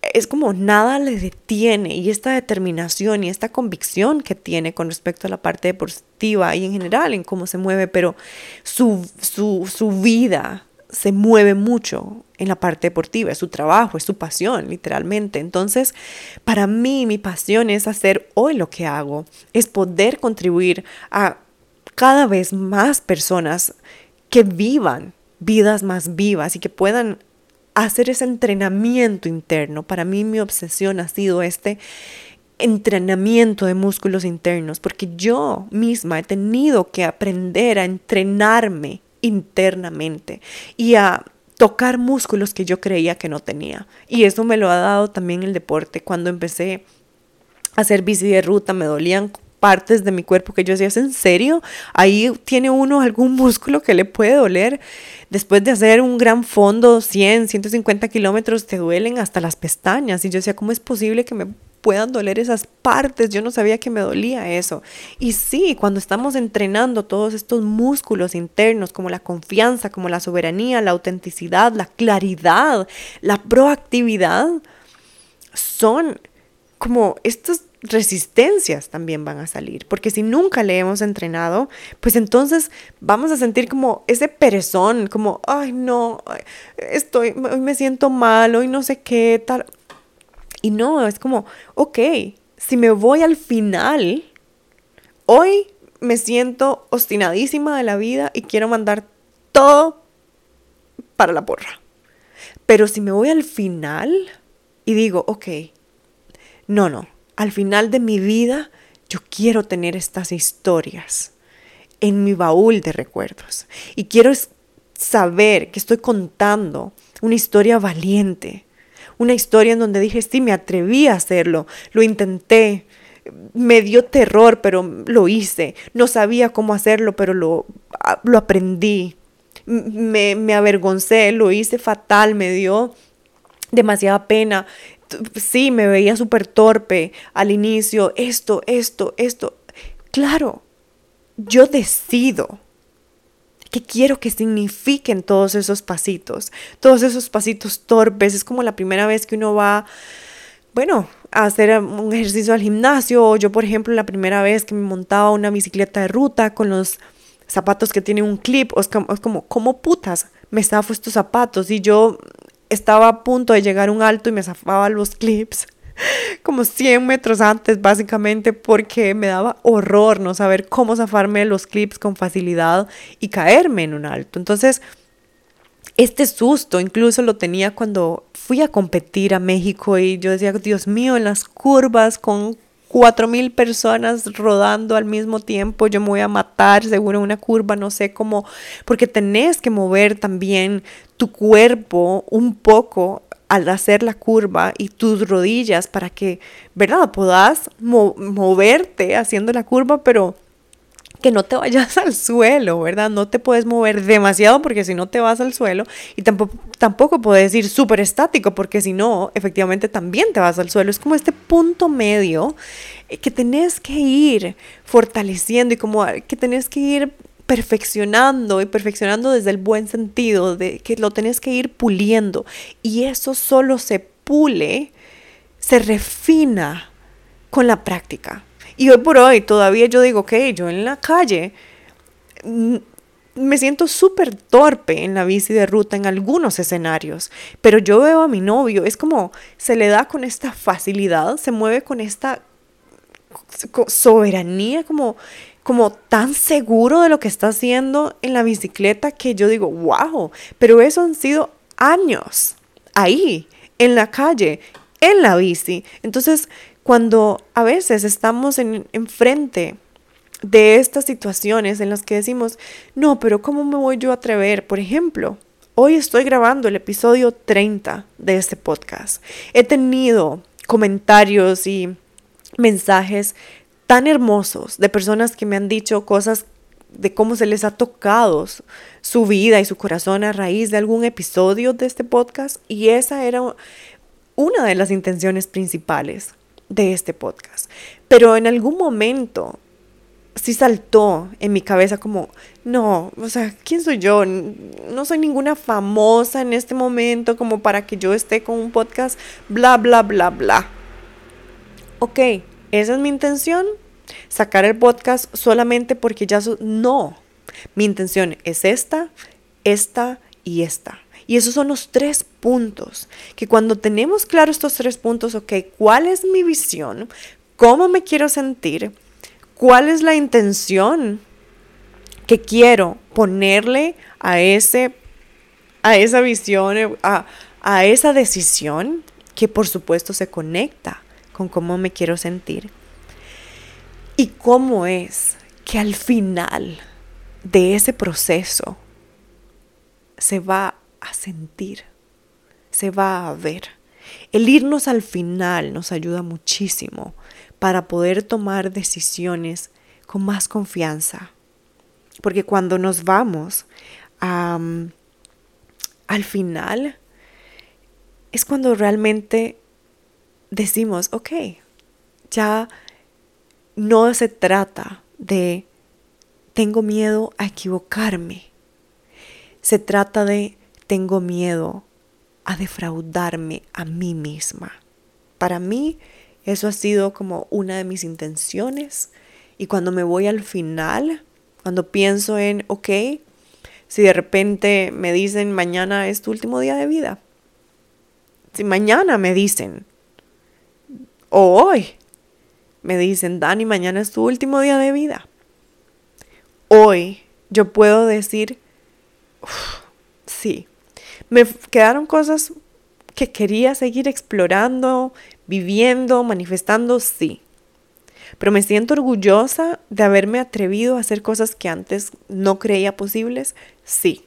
[SPEAKER 1] es como nada le detiene y esta determinación y esta convicción que tiene con respecto a la parte deportiva y en general en cómo se mueve, pero su, su, vida se mueve mucho en la parte deportiva, es su trabajo, es su pasión, literalmente. Entonces, para mí, mi pasión es hacer hoy lo que hago, es poder contribuir a cada vez más personas que vivan vidas más vivas y que puedan hacer ese entrenamiento interno. Para mí mi obsesión ha sido este entrenamiento de músculos internos, porque yo misma he tenido que aprender a entrenarme internamente y a tocar músculos que yo creía que no tenía. Y eso me lo ha dado también el deporte. Cuando empecé a hacer bici de ruta, me dolían partes de mi cuerpo que yo decía, ¿es en serio? Ahí tiene uno algún (laughs) músculo que le puede doler. Después de hacer un gran fondo, 100, 150 kilómetros, te duelen hasta las pestañas. Y yo decía, ¿cómo es posible que me puedan doler esas partes? Yo no sabía que me dolía eso. Y sí, cuando estamos entrenando todos estos músculos internos, como la confianza, como la soberanía, la autenticidad, la claridad, la proactividad, son como estos resistencias también van a salir, porque si nunca le hemos entrenado, pues entonces vamos a sentir como ese perezón, como, ay no, estoy, hoy me siento mal, hoy no sé qué, tal. Y no, es como, ok, si me voy al final, hoy me siento obstinadísima de la vida y quiero mandar todo para la porra. Pero si me voy al final y digo, ok, no, no, al final de mi vida, yo quiero tener estas historias en mi baúl de recuerdos. Y quiero saber que estoy contando una historia valiente, una historia en donde dije, sí, me atreví a hacerlo, lo intenté, me dio terror, pero lo hice, no sabía cómo hacerlo, pero lo, ah, lo aprendí, me, me avergoncé, lo hice fatal, me dio demasiada pena, sí, me veía súper torpe al inicio, esto, esto, esto. Claro, yo decido qué quiero que signifiquen todos esos pasitos, todos esos pasitos torpes. Es como la primera vez que uno va, bueno, a hacer un ejercicio al gimnasio. O yo, por ejemplo, la primera vez que me montaba una bicicleta de ruta con los zapatos que tienen un clip, como, es como ¿cómo putas me zafo estos zapatos? Y yo estaba a punto de llegar a un alto y me zafaba los clips (laughs) como 100 metros antes, básicamente, porque me daba horror no saber cómo zafarme los clips con facilidad y caerme en un alto. Entonces, este susto incluso lo tenía cuando fui a competir a México y yo decía, Dios mío, en las curvas con cuatro mil personas rodando al mismo tiempo, yo me voy a matar seguro una curva, no sé cómo, porque tenés que mover también tu cuerpo un poco al hacer la curva y tus rodillas para que, ¿verdad? Puedas moverte haciendo la curva, pero que no te vayas (laughs) al suelo, ¿verdad? No te puedes mover demasiado porque si no te vas al suelo y tampoco, tampoco puedes ir súper estático porque si no, efectivamente también te vas al suelo. Es como este punto medio eh, que tenés que ir fortaleciendo y como que tenés que ir perfeccionando y perfeccionando desde el buen sentido, de que lo tenés que ir puliendo. Y eso solo se pule, se refina con la práctica. Y hoy por hoy todavía yo digo, ok, yo en la calle mm, me siento súper torpe en la bici de ruta en algunos escenarios, pero yo veo a mi novio, es como se le da con esta facilidad, se mueve con esta soberanía, como como tan seguro de lo que está haciendo en la bicicleta que yo digo, wow, pero eso han sido años ahí, en la calle, en la bici. Entonces, cuando a veces estamos en, enfrente de estas situaciones en las que decimos, no, pero ¿cómo me voy yo a atrever? Por ejemplo, hoy estoy grabando el episodio 30 de este podcast. He tenido comentarios y mensajes tan hermosos de personas que me han dicho cosas de cómo se les ha tocado su vida y su corazón a raíz de algún episodio de este podcast y esa era una de las intenciones principales de este podcast. Pero en algún momento sí saltó en mi cabeza como, no, o sea, ¿quién soy yo? No soy ninguna famosa en este momento como para que yo esté con un podcast, bla, bla, bla, bla. Ok, esa es mi intención. Sacar el podcast solamente porque ya... no. Mi intención es esta, esta y esta. Y esos son los tres puntos. Que cuando tenemos claro estos tres puntos, ok, ¿cuál es mi visión? ¿Cómo me quiero sentir? ¿Cuál es la intención que quiero ponerle a, ese, a esa visión, a, a esa decisión? Que por supuesto se conecta con cómo me quiero sentir. Y cómo es que al final de ese proceso se va a sentir, se va a ver. El irnos al final nos ayuda muchísimo para poder tomar decisiones con más confianza. Porque cuando nos vamos al final, es cuando realmente decimos, ok, ya no se trata de tengo miedo a equivocarme. Se trata de tengo miedo a defraudarme a mí misma. Para mí eso ha sido como una de mis intenciones y cuando me voy al final, cuando pienso en, ok, si de repente me dicen mañana es tu último día de vida, si mañana me dicen, o hoy me dicen, Dani, mañana es tu último día de vida. Hoy yo puedo decir, sí, me quedaron cosas que quería seguir explorando, viviendo, manifestando, sí. Pero me siento orgullosa de haberme atrevido a hacer cosas que antes no creía posibles, sí.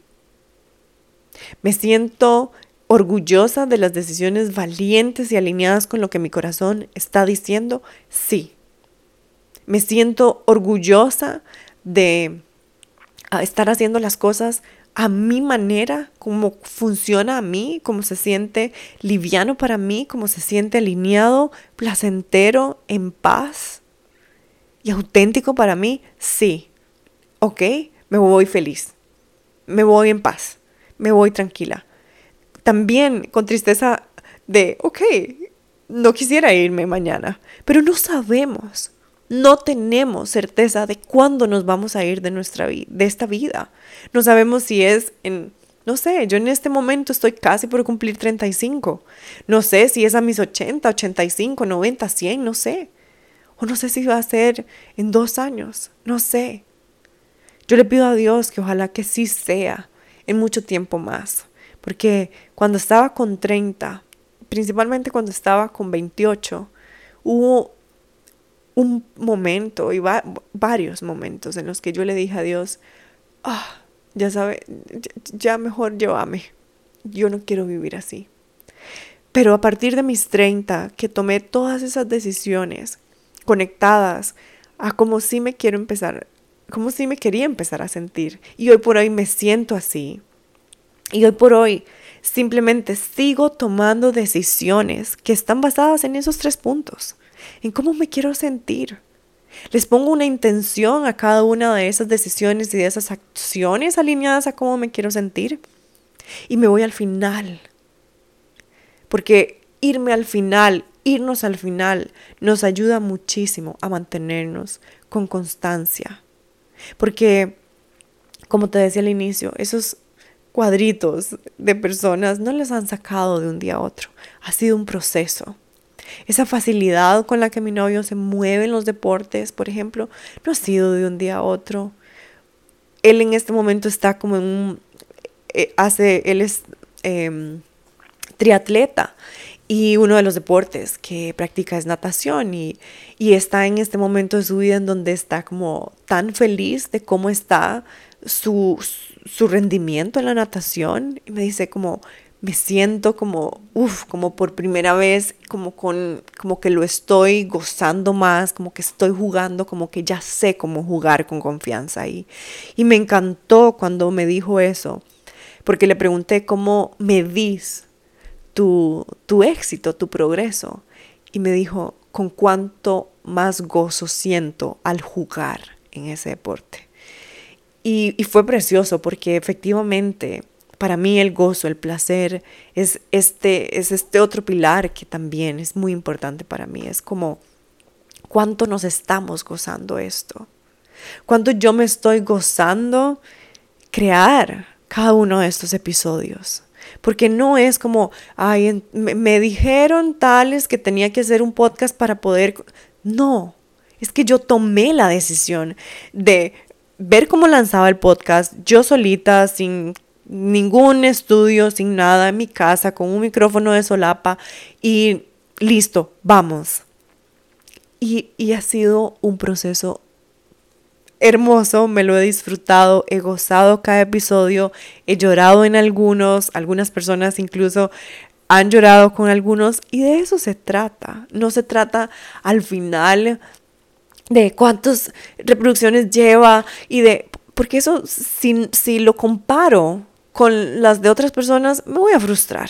[SPEAKER 1] Me siento orgullosa de las decisiones valientes y alineadas con lo que mi corazón está diciendo, sí. Me siento orgullosa de estar haciendo las cosas a mi manera, como funciona a mí, como se siente liviano para mí, como se siente alineado, placentero, en paz y auténtico para mí, sí. ¿Ok? Me voy feliz. Me voy en paz. Me voy tranquila. También con tristeza de, ok, no quisiera irme mañana, pero no sabemos no tenemos certeza de cuándo nos vamos a ir de nuestra de esta vida. No sabemos si es en, no sé, yo en este momento estoy casi por cumplir 35. No sé si es a mis 80, 85, 90, 100, no sé. O no sé si va a ser en dos años, no sé. Yo le pido a Dios que ojalá que sí sea en mucho tiempo más. Porque cuando estaba con 30, principalmente cuando estaba con 28, hubo un momento y varios momentos en los que yo le dije a Dios, ah, ya sabe, ya, mejor llévame, yo no quiero vivir así. Pero a partir de mis 30, que tomé todas esas decisiones conectadas a cómo sí me quiero empezar, como sí me quería empezar a sentir. Y hoy por hoy me siento así. Y hoy por hoy simplemente sigo tomando decisiones que están basadas en esos tres puntos en cómo me quiero sentir. Les pongo una intención a cada una de esas decisiones y de esas acciones alineadas a cómo me quiero sentir. Y me voy al final. Porque irme al final, irnos al final, nos ayuda muchísimo a mantenernos con constancia. Porque, como te decía al inicio, esos cuadritos de personas no les han sacado de un día a otro. Ha sido un proceso. Esa facilidad con la que mi novio se mueve en los deportes, por ejemplo, no ha sido de un día a otro. Él en este momento está como en un... Eh, hace, él es em, triatleta y uno de los deportes que practica es natación y, y, está en este momento de su vida en donde está como tan feliz de cómo está su, su rendimiento en la natación y me dice como me siento como, uff, como por primera vez, como con, como que lo estoy gozando más, como que estoy jugando, como que ya sé cómo jugar con confianza ahí. Y me encantó cuando me dijo eso, porque le pregunté cómo medís tu, tu éxito, tu progreso. Y me dijo, con cuánto más gozo siento al jugar en ese deporte. Y, y fue precioso porque efectivamente para mí el gozo, el placer es este, es este otro pilar que también es muy importante para mí. Es como cuánto nos estamos gozando esto. Cuánto yo me estoy gozando crear cada uno de estos episodios. Porque no es como, ay, me, me dijeron tales que tenía que hacer un podcast para poder... No, es que yo tomé la decisión de ver cómo lanzaba el podcast yo solita, sin ningún estudio, sin nada, en mi casa, con un micrófono de solapa y listo, vamos. Y, y ha sido un proceso hermoso, me lo he disfrutado, he gozado cada episodio, he llorado en algunos, algunas personas incluso han llorado con algunos y de eso se trata. No se trata al final de cuántas reproducciones lleva y de, porque eso si, si lo comparo con las de otras personas, me voy a frustrar.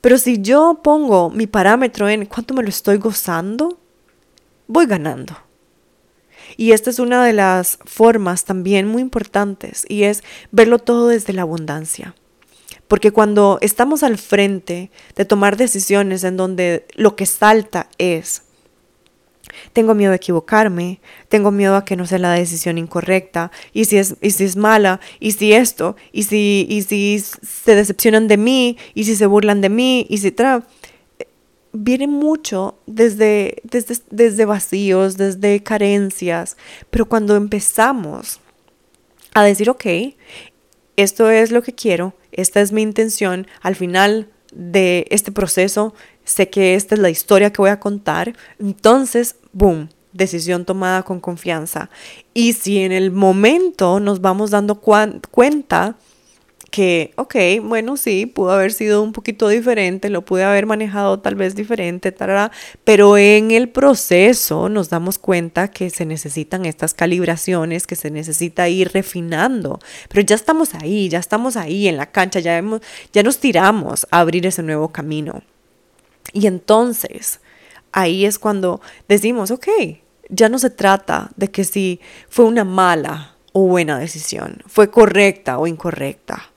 [SPEAKER 1] Pero si yo pongo mi parámetro en cuánto me lo estoy gozando, voy ganando. Y esta es una de las formas también muy importantes y es verlo todo desde la abundancia. Porque cuando estamos al frente de tomar decisiones en donde lo que salta es tengo miedo de equivocarme, tengo miedo a que no sea la decisión incorrecta, y si es, y si es mala, y si esto, y si, y si se decepcionan de mí, y si se burlan de mí, y si tra viene mucho desde, desde, desde vacíos, desde carencias, pero cuando empezamos a decir, ok, esto es lo que quiero, esta es mi intención, al final de este proceso, sé que esta es la historia que voy a contar, entonces, boom, decisión tomada con confianza. Y si en el momento nos vamos dando cuenta que, ok, bueno, sí, pudo haber sido un poquito diferente, lo pude haber manejado tal vez diferente, pero en el proceso nos damos cuenta que se necesitan estas calibraciones, que se necesita ir refinando, pero ya estamos ahí, ya estamos ahí en la cancha, ya nos tiramos a abrir ese nuevo camino. Y entonces, ahí es cuando decimos, ok, ya no se trata de que si fue una mala o buena decisión, fue correcta o incorrecta.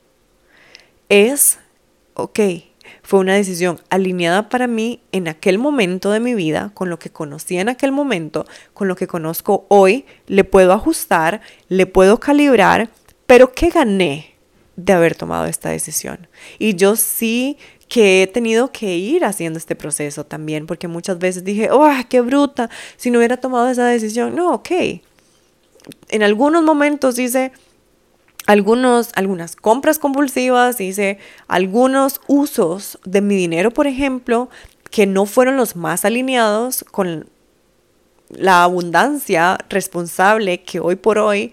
[SPEAKER 1] Es, ok, fue una decisión alineada para mí en aquel momento de mi vida, con lo que conocía en aquel momento, con lo que conozco hoy, le puedo ajustar, le puedo calibrar, pero ¿qué gané de haber tomado esta decisión? Y yo sí que he tenido que ir haciendo este proceso también, porque muchas veces dije, ¡oh, qué bruta! Si no hubiera tomado esa decisión. No, ok. En algunos momentos hice algunos, algunas compras compulsivas, hice algunos usos de mi dinero, por ejemplo, que no fueron los más alineados con la abundancia responsable que hoy por hoy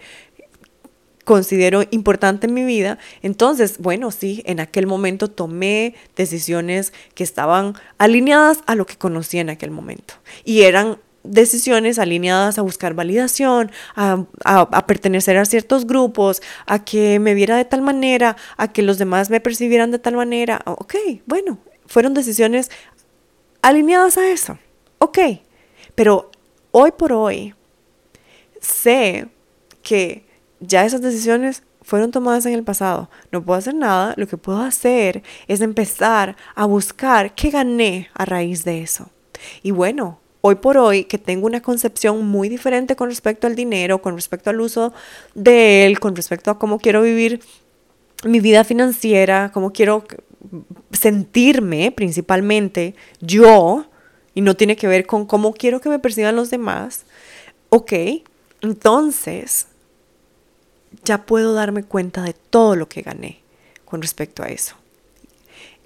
[SPEAKER 1] considero importante en mi vida. Entonces, bueno, sí, en aquel momento tomé decisiones que estaban alineadas a lo que conocía en aquel momento. Y eran decisiones alineadas a buscar validación, a, pertenecer a ciertos grupos, a que me viera de tal manera, a que los demás me percibieran de tal manera. Ok, bueno, fueron decisiones alineadas a eso. Ok, pero hoy por hoy sé que ya esas decisiones fueron tomadas en el pasado. No puedo hacer nada. Lo que puedo hacer es empezar a buscar qué gané a raíz de eso. Y bueno, hoy por hoy que tengo una concepción muy diferente con respecto al dinero, con respecto al uso de él, con respecto a cómo quiero vivir mi vida financiera, cómo quiero sentirme principalmente yo, y no tiene que ver con cómo quiero que me perciban los demás. Ok, entonces ya puedo darme cuenta de todo lo que gané con respecto a eso.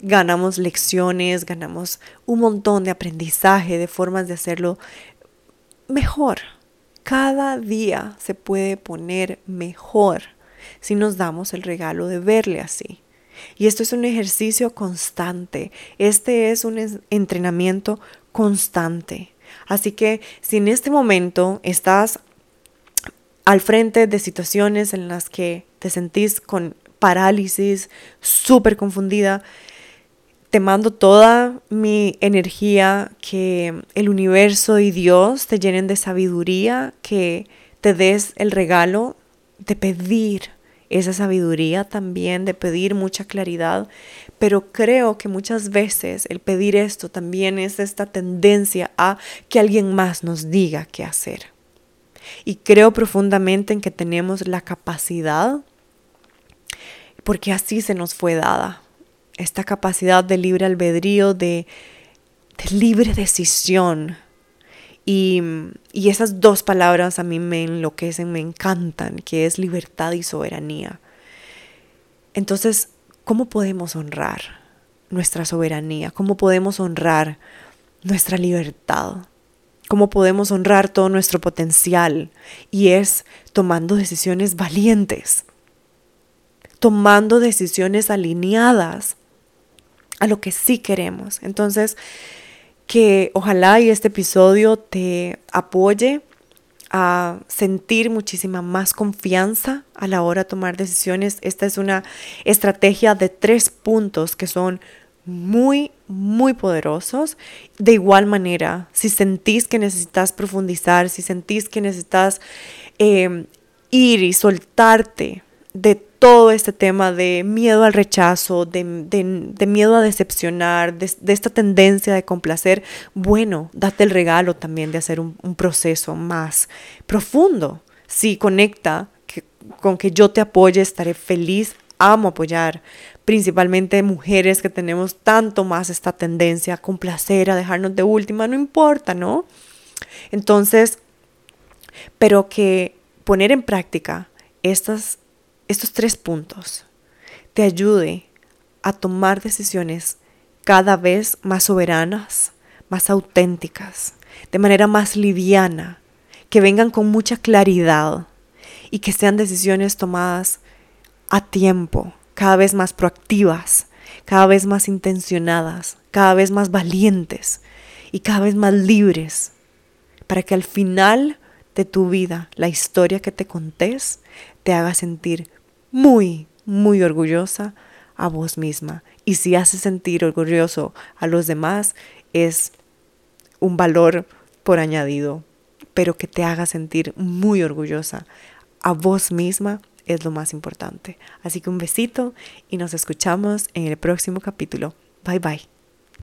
[SPEAKER 1] Ganamos lecciones, ganamos un montón de aprendizaje, de formas de hacerlo mejor. Cada día se puede poner mejor si nos damos el regalo de verle así. Y esto es un ejercicio constante. Este es un entrenamiento constante. Así que si en este momento estás al frente de situaciones en las que te sentís con parálisis, súper confundida, te mando toda mi energía, que el universo y Dios te llenen de sabiduría, que te des el regalo de pedir esa sabiduría también, de pedir mucha claridad, pero creo que muchas veces el pedir esto también es esta tendencia a que alguien más nos diga qué hacer. Y creo profundamente en que tenemos la capacidad, porque así se nos fue dada, esta capacidad de libre albedrío, de, libre decisión. Y, y esas dos palabras a mí me enloquecen, me encantan, que es libertad y soberanía. Entonces, ¿cómo podemos honrar nuestra soberanía? ¿Cómo podemos honrar nuestra libertad? Cómo podemos honrar todo nuestro potencial y es tomando decisiones valientes, tomando decisiones alineadas a lo que sí queremos. Entonces, que ojalá y este episodio te apoye a sentir muchísima más confianza a la hora de tomar decisiones. Esta es una estrategia de tres puntos que son muy, muy poderosos. De igual manera, si sentís que necesitas profundizar, si sentís que necesitas em, ir y soltarte de todo este tema de miedo al rechazo, de, miedo a decepcionar, de, esta tendencia de complacer, bueno, date el regalo también de hacer un, proceso más profundo. Si conecta con que yo te apoye, estaré feliz, amo apoyar principalmente mujeres que tenemos tanto más esta tendencia a complacer, a dejarnos de última, no importa, ¿no? Entonces, pero que poner en práctica estas, estos tres puntos te ayude a tomar decisiones cada vez más soberanas, más auténticas, de manera más liviana, que vengan con mucha claridad y que sean decisiones tomadas a tiempo, cada vez más proactivas, cada vez más intencionadas, cada vez más valientes y cada vez más libres, para que al final de tu vida, la historia que te contés, te haga sentir muy, muy orgullosa a vos misma. Y si hace sentir orgulloso a los demás, es un valor por añadido, pero que te haga sentir muy orgullosa a vos misma es lo más importante. Así que un besito y nos escuchamos en el próximo capítulo. Bye bye.